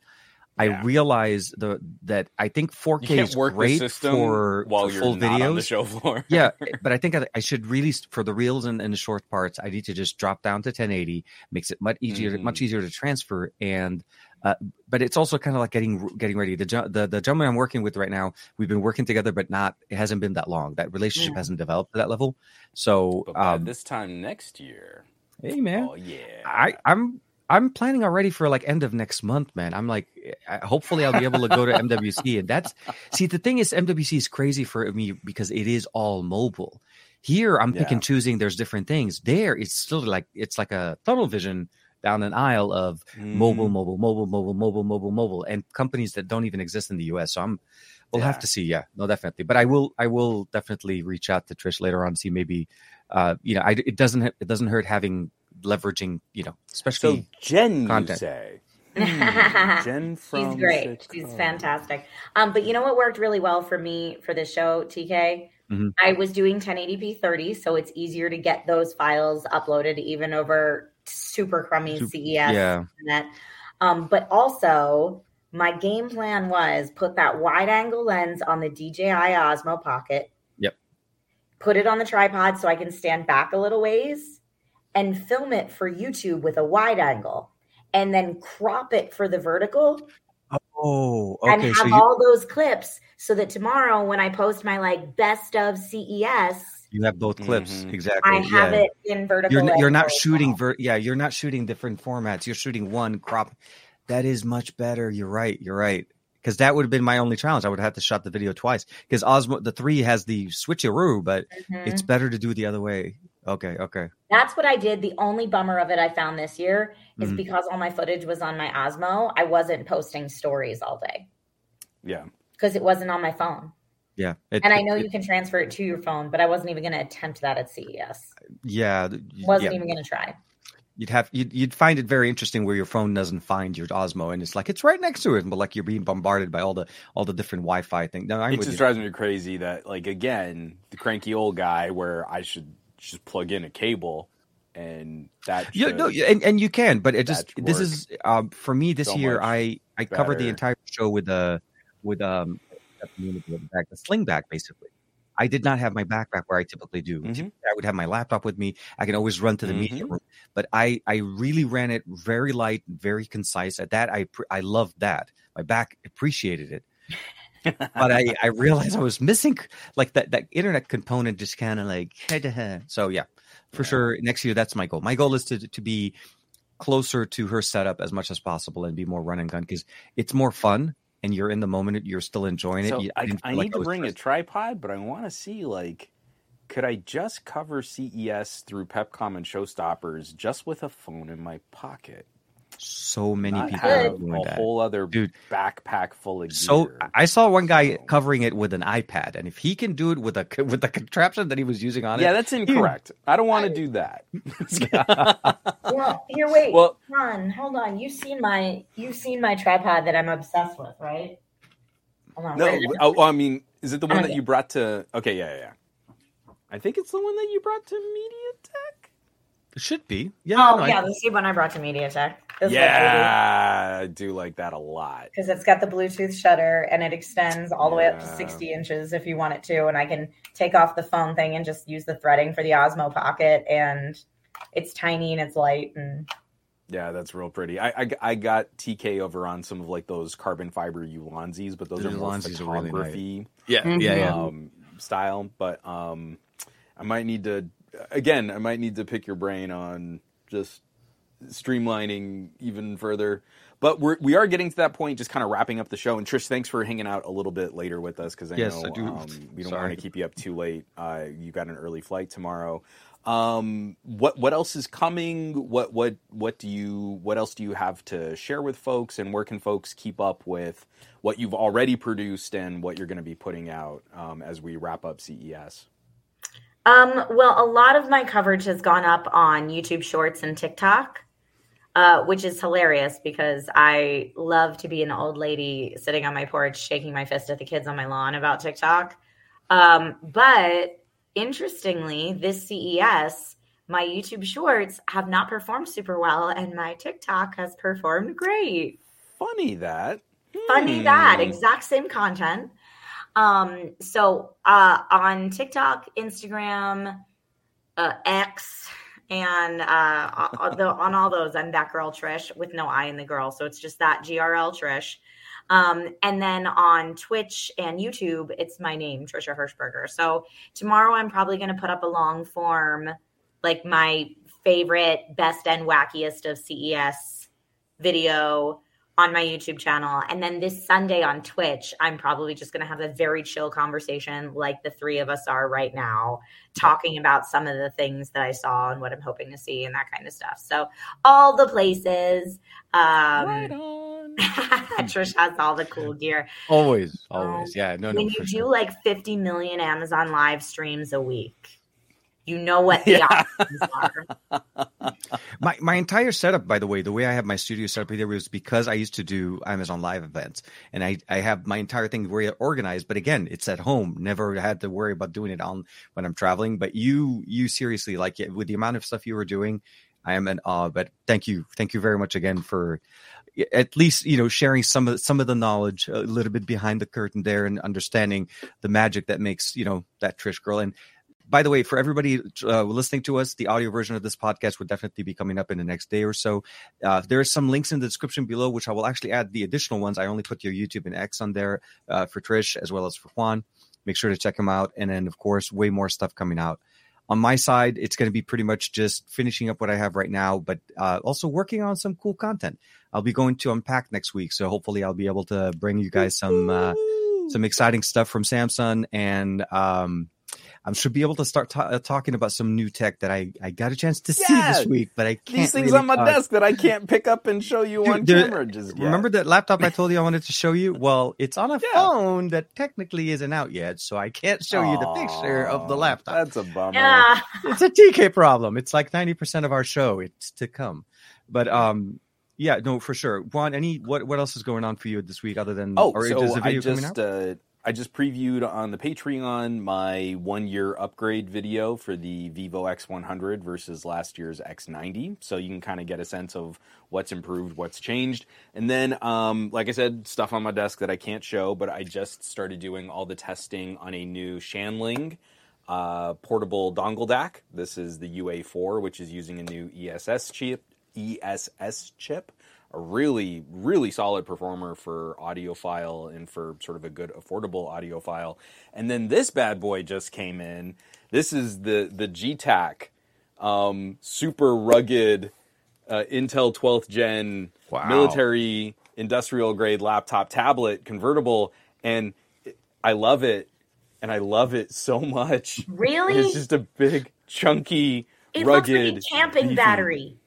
I realize the that I think 4K is great system for, while you're full not on the videos. show floor. yeah, but I think I, I should really for the reels and, and the short parts. I need to just drop down to 1080, makes it much easier, Mhm. much easier to transfer. And uh, but it's also kind of like getting getting ready. The, the the gentleman I'm working with right now, we've been working together, but not it hasn't been that long. That relationship Yeah. hasn't developed to that level. So um, this time next year, hey man, oh yeah, I I'm. I'm planning already for like end of next month, man. I'm like, hopefully I'll be able to go to MWC, and that's see the thing is MWC is crazy for me because it is all mobile. Here I'm Yeah. picking choosing. There's different things. There it's still like it's like a tunnel vision down an aisle of mobile, Mm. mobile, mobile, mobile, mobile, mobile, mobile, and companies that don't even exist in the US. So I'm we'll have to see. Yeah, no, definitely. But I will I will definitely reach out to Trish later on, see maybe uh, you know, I, it doesn't it doesn't hurt having leveraging, you know, especially So Jen, content. you say? Hmm, Jen from She's great. She's fantastic. Um, but you know what worked really well for me for this show, TK? Mhm. I was doing 1080p 30, so it's easier to get those files uploaded even over super crummy Sup- CES yeah. internet. Um, but also, my game plan was put that wide angle lens on the DJI Osmo Pocket. Yep. Put it on the tripod so I can stand back a little ways and film it for YouTube with a wide angle and then crop it for the vertical Oh, okay. and have So you, all those clips so that tomorrow when I post my like best of CES, you have both clips Mhm. exactly. I have yeah. it in vertical. You're n- you're not angle shooting well. ver- yeah, you're not shooting different formats. You're shooting one crop. That is much better. You're right. You're right. Because that would have been my only challenge. I would have had to shot the video twice. Because Osmo the three has the switcheroo, but Mhm. it's better to do the other way. Okay, okay. That's what I did. The only bummer of it I found this year is Mhm. because all my footage was on my Osmo, I wasn't posting stories all day Yeah. because it wasn't on my phone. Yeah. It- And I know it- you can transfer it to your phone, but I wasn't even going to attempt that at CES. yeah, Wasn't yeah. even going to try. You'd have you'd, you'd find it very interesting where your phone doesn't find your Osmo and it's like it's right next to it, but like you're being bombarded by all the all the different Wi-Fi things. No, I'm it just you. drives me crazy that like again the cranky old guy where I should just plug in a cable and that Yeah, should- no, and, and you can, but it just this is um, for me this so year. I I covered the entire show with a with um the sling back basically. I did not have my backpack where I typically do. Mhm. I would have my laptop with me. I can always run to the media Mhm. room, but I I really ran it very light, very concise. At that, I I loved that. My back appreciated it. But I, I realized I was missing like that, that internet component just kind of like so yeah for Yeah. sure next year that's my goal my goal is to to be closer to her setup as much as possible and be more run and gun because it's more fun and you're in the moment you're still enjoying it So You- I, I feel like need to was bring a tripod, but I want to see like, could I just cover CES through Pepcom and Showstoppers just with a phone in my pocket? So many Not people are have doing a that whole other Dude. backpack full of so. I saw one guy So- covering it with an iPad, and if he can do it with a with the contraption that he was using on yeah, it, yeah, that's incorrect. I don't want to do that. Well, here, wait. well, Ron, hold on. You've seen my you've seen my tripod that I'm obsessed with, right? Hold on. no, where I- oh, I mean, is it the one Okay. that you brought to? Okay, yeah, yeah, yeah. I think it's the one that you brought to MediaTek. It should be. Yeah, oh no, I- yeah, the same one I brought to MediaTek. Yeah, I do like that a lot. because it's got the Bluetooth shutter and it extends all the way up to 60 inches if you want it to. And I can take off the phone thing and just use the threading for the Osmo Pocket. And it's tiny and it's light. And Yeah, that's real pretty. I, I I got TK over on some of like those carbon fiber Ulanzis, but those The are more Ulanzis are really nice. photography yeah, yeah, yeah. um, style. But um, I might need to again. I might need to pick your brain on just streamlining even further. But we're we are getting to that point, just kind of wrapping up the show. And Trish, thanks for hanging out a little bit later with us because I Yes, know I do. Um, we don't want to keep you up too late. Uh, you got an early flight tomorrow. Um, what what else is coming? What what what do you what else do you have to share with folks? And where can folks keep up with what you've already produced and what you're going to be putting out um, as we wrap up CES? Um, well, a lot of my coverage has gone up on YouTube Shorts and TikTok. Uh, which is hilarious because I love to be an old lady sitting on my porch shaking my fist at the kids on my lawn about TikTok. Um, but interestingly, this CES, my YouTube shorts have not performed super well, and my TikTok has performed great. Funny that. Funny Hmm. that exact same content. Um, so uh, on TikTok, Instagram, uh, X, and uh, on, all those, I'm that girl Trish with no I in the girl. So it's just that GRL Trish. Um, and then on Twitch and YouTube, it's my name, Trisha Hershberger. So tomorrow I'm probably going to put up a long form, like my favorite, best and wackiest of CES video on my YouTube channel. And then this Sunday on Twitch, I'm probably just going to have a very chill conversation like the three of us are right now, talking about some of the things that I saw and what I'm hoping to see and that kind of stuff. So, all the places. Um, right on. Trish has all the cool gear. Always, Um, always. Yeah, no, no, when you do sure. like 50 million Amazon live streams a week, you know what the Yeah. options are. My my entire setup, by the way, the way I have my studio set up here was because I used to do Amazon Live events, and I I have my entire thing very organized. But again, it's at home. Never had to worry about doing it on when I'm traveling. But you you seriously like with the amount of stuff you were doing, I am in awe. But thank you, thank you very much again for at least you know sharing some of some of the knowledge a little bit behind the curtain there and understanding the magic that makes you know that Trish girl and by the way, for everybody uh, listening to us, the audio version of this podcast would definitely be coming up in the next day or so. Uh, there are some links in the description below, which I will actually add the additional ones. I only put your YouTube and X on there uh, for Trish as well as for Juan. Make sure to check them out. And then, of course, way more stuff coming out. On my side, it's going to be pretty much just finishing up what I have right now, but uh, also working on some cool content. I'll be going to Unpack next week, so hopefully I'll be able to bring you guys some uh, some exciting stuff from Samsung and um, I should be able to start uh, talking about some new tech that I, I got a chance to see this week, but I can't. These things really on my talk. desk that I can't pick up and show you Dude, on there- camera. Just yet. Remember that laptop I told you I wanted to show you? Well, it's on a Yeah. phone that technically isn't out yet, so I can't show you the picture of the laptop. That's a bummer. Yeah. It's a TK problem. It's like 90% of our show. It's to come. But um yeah, no, for sure. Juan, any what what else is going on for you this week other than Oh, or is so the I video coming out? just uh, I just previewed on the Patreon my one year upgrade video for the Vivo X100 versus last year's X90, so you can kind of get a sense of what's improved, what's changed, and then um, like I said, stuff on my desk that I can't show, but I just started doing all the testing on a new Shanling. Uh, portable dongle DAC. This is the UA4, which is using a new ESS chip. ESS chip, a really, really solid performer for audiophile and for sort of a good affordable audiophile. And then this bad boy just came in. This is the the Getac, um, super rugged uh, Intel 12th gen Wow. military industrial grade laptop tablet convertible, and I love it, and I love it so much. Really? It's just a big, chunky, It looks rugged like a camping beefy- battery.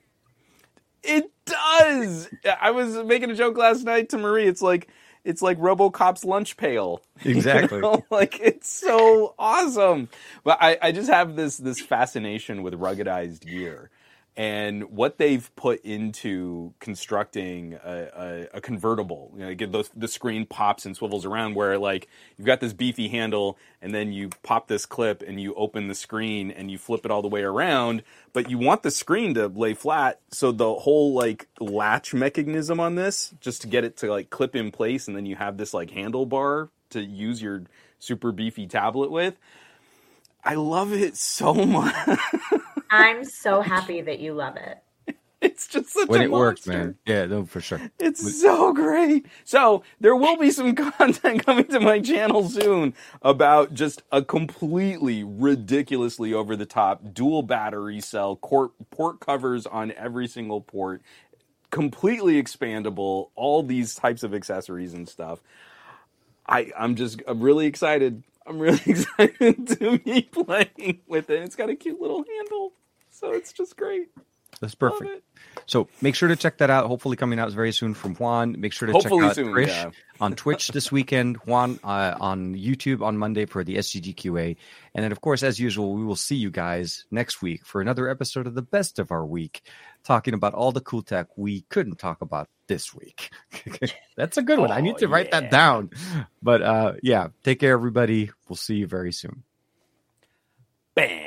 It does. I was making a joke last night to Marie. It's like it's like RoboCop's lunch pail. You Exactly. know? Like it's so awesome. But I, I just have this this fascination with ruggedized gear. And what they've put into constructing a, a, a convertible, you know, get those, the screen pops and swivels around, where like you've got this beefy handle, and then you pop this clip and you open the screen and you flip it all the way around, but you want the screen to lay flat, so the whole like latch mechanism on this, just to get it to like clip in place, and then you have this like handlebar to use your super beefy tablet with. I love it so much. I'm so happy that you love it. It's just such when a it works, man. Yeah, no, for sure. It's so great. So there will be some content coming to my channel soon about just a completely ridiculously over the top dual battery cell port, port covers on every single port, completely expandable, all these types of accessories and stuff. I I'm just I'm really excited. I'm really excited to be playing with it. It's got a cute little handle, so it's just great. That's perfect. So make sure to check that out. Hopefully coming out very soon from Juan. Make sure to Hopefully check out soon, Trish yeah. on Twitch this weekend. Juan uh, on YouTube on Monday for the SGGQA. And then, of course, as usual, we will see you guys next week for another episode of the best of our week, talking about all the cool tech we couldn't talk about this week. That's a good one. I need Oh, to write yeah. that down. But uh, yeah, take care, everybody. We'll see you very soon. Bam.